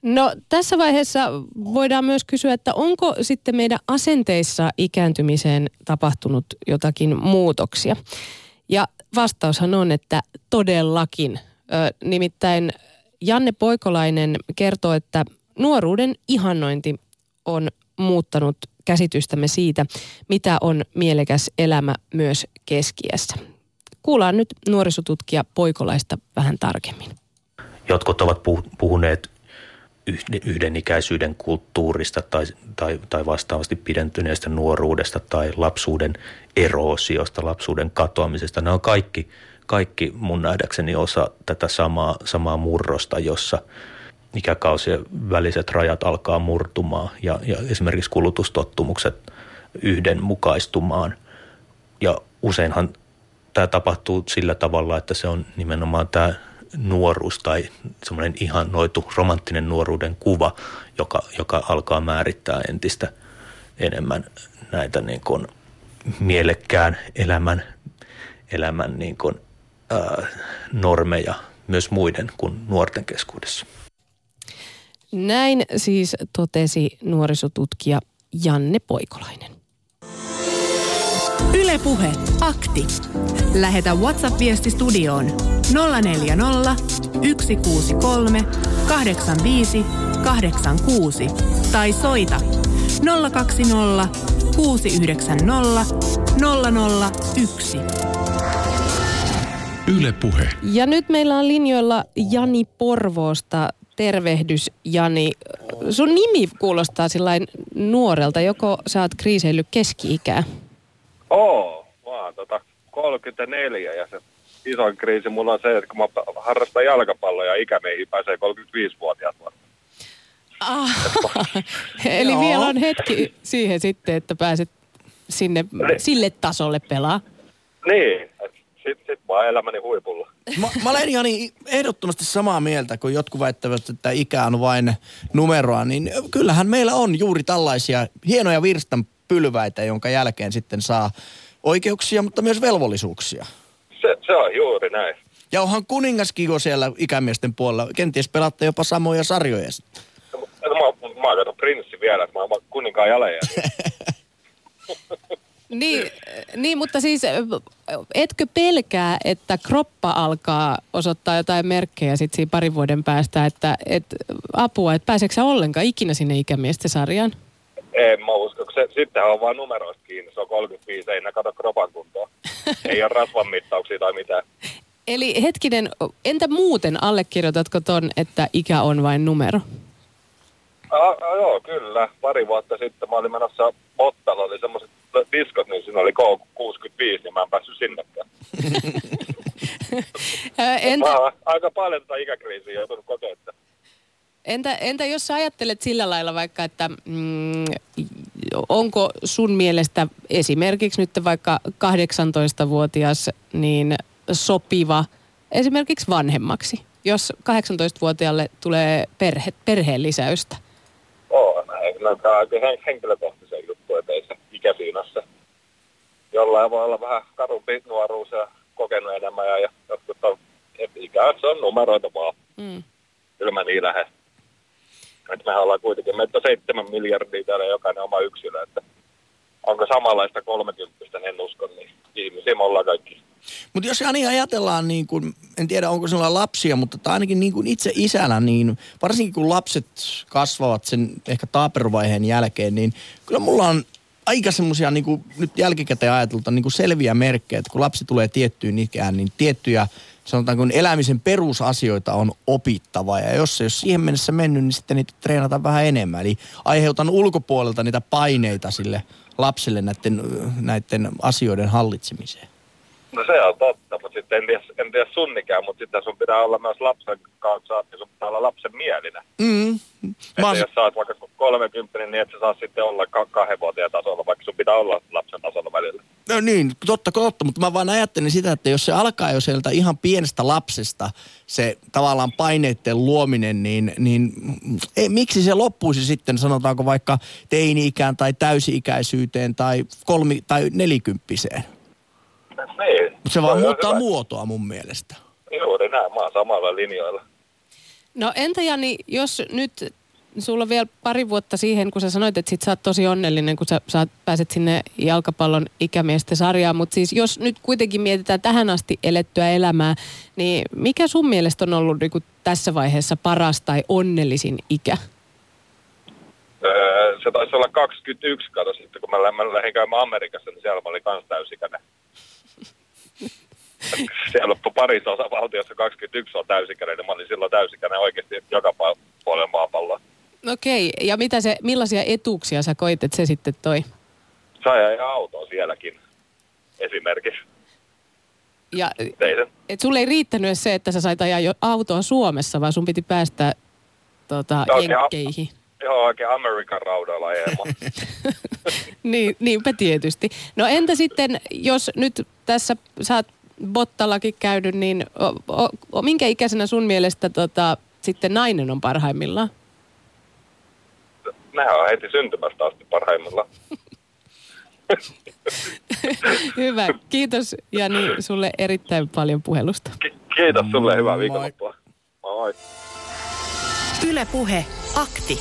No tässä vaiheessa voidaan myös kysyä, että onko sitten meidän asenteissa ikääntymiseen tapahtunut jotakin muutoksia. Ja vastaushan on, että todellakin. Ö, nimittäin Janne Poikolainen kertoo, että nuoruuden ihannointi on muuttanut käsitystämme siitä, mitä on mielekäs elämä myös keskiässä. Kuullaan nyt nuorisotutkija Poikolaista vähän tarkemmin. Jotkut ovat puhuneet yhdenikäisyyden kulttuurista tai, tai, tai vastaavasti pidentyneestä nuoruudesta tai lapsuuden eroosiosta, lapsuuden katoamisesta. Nämä on kaikki, kaikki mun nähdäkseni osa tätä samaa, samaa murrosta, jossa ikäkausien väliset rajat alkaa murtumaan ja, ja esimerkiksi kulutustottumukset yhdenmukaistumaan. Ja useinhan tämä tapahtuu sillä tavalla, että se on nimenomaan tämä nuoruus tai semmoinen ihan noitu romanttinen nuoruuden kuva, joka, joka alkaa määrittää entistä enemmän näitä niin kuin mielekkään elämän, elämän niin kuin, ää, normeja myös muiden kuin nuorten keskuudessa. Näin siis totesi nuorisotutkija Janne Poikolainen. Ylepuhe akti. Lähetä WhatsApp-viesti studioon 040 163 85 86 tai soita 020 690 001. Yle Puhe. Ja nyt meillä on linjoilla Jani Porvoosta. Tervehdys Jani. Sun nimi kuulostaa sillain nuorelta. Joko sä oot kriiseillyt keski-ikää? Oo, mä oon tota 34 ja se isoin kriisi mulla on se, että kun mä harrastan jalkapalloa ja ikämeihin pääsee 35-vuotiaat vasta. Ah, *laughs* eli Joo. vielä on hetki siihen sitten, että pääset sinne, niin. sille tasolle pelaa. Niin, sitten sit oon elämäni huipulla. Mä, mä olen Jani ehdottomasti samaa mieltä, kun jotkut väittävät, että ikä on vain numeroa, niin kyllähän meillä on juuri tällaisia hienoja virstan pylväitä, jonka jälkeen sitten saa oikeuksia, mutta myös velvollisuuksia. Se, se on juuri näin. Ja onhan kuningaskiko siellä ikämiesten puolella. Kenties pelaatte jopa samoja sarjoja sitten. No, mä, mä, mä oon prinssi vielä, että mä oon kuninkaan jaleja. *laughs* niin, niin, mutta siis etkö pelkää, että kroppa alkaa osoittaa jotain merkkejä sitten siinä parin vuoden päästä, että et, apua, että pääseekö ollenkaan ikinä sinne ikämiesten sarjaan? En mä usko, se, sitten on vain numeroista kiinni. Se on 35, ei kato kropan kuntoa. *laughs* ei ole rasvan mittauksia tai mitään. Eli hetkinen, entä muuten allekirjoitatko ton, että ikä on vain numero? A, a, joo, kyllä. Pari vuotta sitten mä olin menossa Ottalla, oli semmoiset diskot, niin siinä oli K65, niin mä en päässyt sinnekään. *laughs* Entä... Mä aika paljon tätä ikäkriisiä joutunut kokemaan. Entä, entä jos sä ajattelet sillä lailla vaikka, että mm, onko sun mielestä esimerkiksi nyt vaikka 18-vuotias niin sopiva esimerkiksi vanhemmaksi, jos 18-vuotiaalle tulee perhe, perheen lisäystä? Oo, näin. No, tämä on aika henkilökohtaisen juttu, että ei se ikä siinässä. Jollain voi olla vähän karumpi nuoruus ja kokenut enemmän ja, ja jotkut on, ikä se on numeroita vaan. Mm. Kyllä mä niin lähden että mehän ollaan kuitenkin, meitä seitsemän miljardia täällä jokainen oma yksilö, että onko samanlaista kolmekymppistä, en usko, niin ihmisiä me ollaan kaikki. Mutta jos Jani ajatellaan, niin kun, en tiedä onko sinulla lapsia, mutta ainakin niin kuin itse isänä, niin varsinkin kun lapset kasvavat sen ehkä taaperuvaiheen jälkeen, niin kyllä mulla on aika semmoisia niin nyt jälkikäteen ajatulta niin selviä merkkejä, että kun lapsi tulee tiettyyn ikään, niin tiettyjä sanotaan kun elämisen perusasioita on opittava ja jos se ei ole siihen mennessä mennyt, niin sitten niitä treenataan vähän enemmän. Eli aiheutan ulkopuolelta niitä paineita sille lapselle näiden, näiden asioiden hallitsemiseen. No se on totta, mutta sitten en tiedä, en tiedä sunnikään, mutta sitten sun pitää olla myös lapsen kanssa, niin sun pitää olla lapsen mielinen. Mm. Että Mä... jos sä oot vaikka 30, niin et sä saa sitten olla kahden vuoteen tasolla, vaikka sun pitää olla lapsen tasolla välillä. No niin, totta totta, mutta mä vaan ajattelin sitä, että jos se alkaa jo sieltä ihan pienestä lapsesta, se tavallaan paineiden luominen, niin, niin ei, miksi se loppuisi sitten, sanotaanko vaikka teini-ikään tai täysi-ikäisyyteen tai kolmi- tai nelikymppiseen? Niin. Mutta se vaan muuttaa hyvä. muotoa mun mielestä. Juuri näin, mä oon samalla linjoilla. No entä Jani, jos nyt sulla on vielä pari vuotta siihen, kun sä sanoit, että sit sä oot tosi onnellinen, kun sä saat, pääset sinne jalkapallon ikämiesten sarjaan, mutta siis jos nyt kuitenkin mietitään tähän asti elettyä elämää, niin mikä sun mielestä on ollut niin tässä vaiheessa paras tai onnellisin ikä? Öö, se taisi olla 21 kato sitten, kun mä, lä- mä lähdin käymään Amerikassa, niin siellä mä olin kans täysikäinen. *laughs* siellä on parissa osavaltiossa 21 on täysikäinen, niin mä olin silloin täysikäinen oikeasti joka puolella maapalloa. Okei, ja mitä se, millaisia etuuksia sä koit, että se sitten toi? Sai ajaa autoa sielläkin esimerkiksi. Ja et sulle ei riittänyt se, että sä sait ajaa jo autoa Suomessa, vaan sun piti päästä tota, a- jenkkeihin. joo oikein Amerikan raudalla. *laughs* Niin, niinpä tietysti. No entä sitten, jos nyt tässä sä oot Bottallakin käynyt, niin o, o, o, minkä ikäisenä sun mielestä tota, sitten nainen on parhaimmillaan? Nehän on heti syntymästä asti parhaimmillaan. *laughs* Hyvä. Kiitos Jani sulle erittäin paljon puhelusta. Ki- kiitos sulle, hyvää Moi. viikonloppua. Moi. Yle Puhe, akti.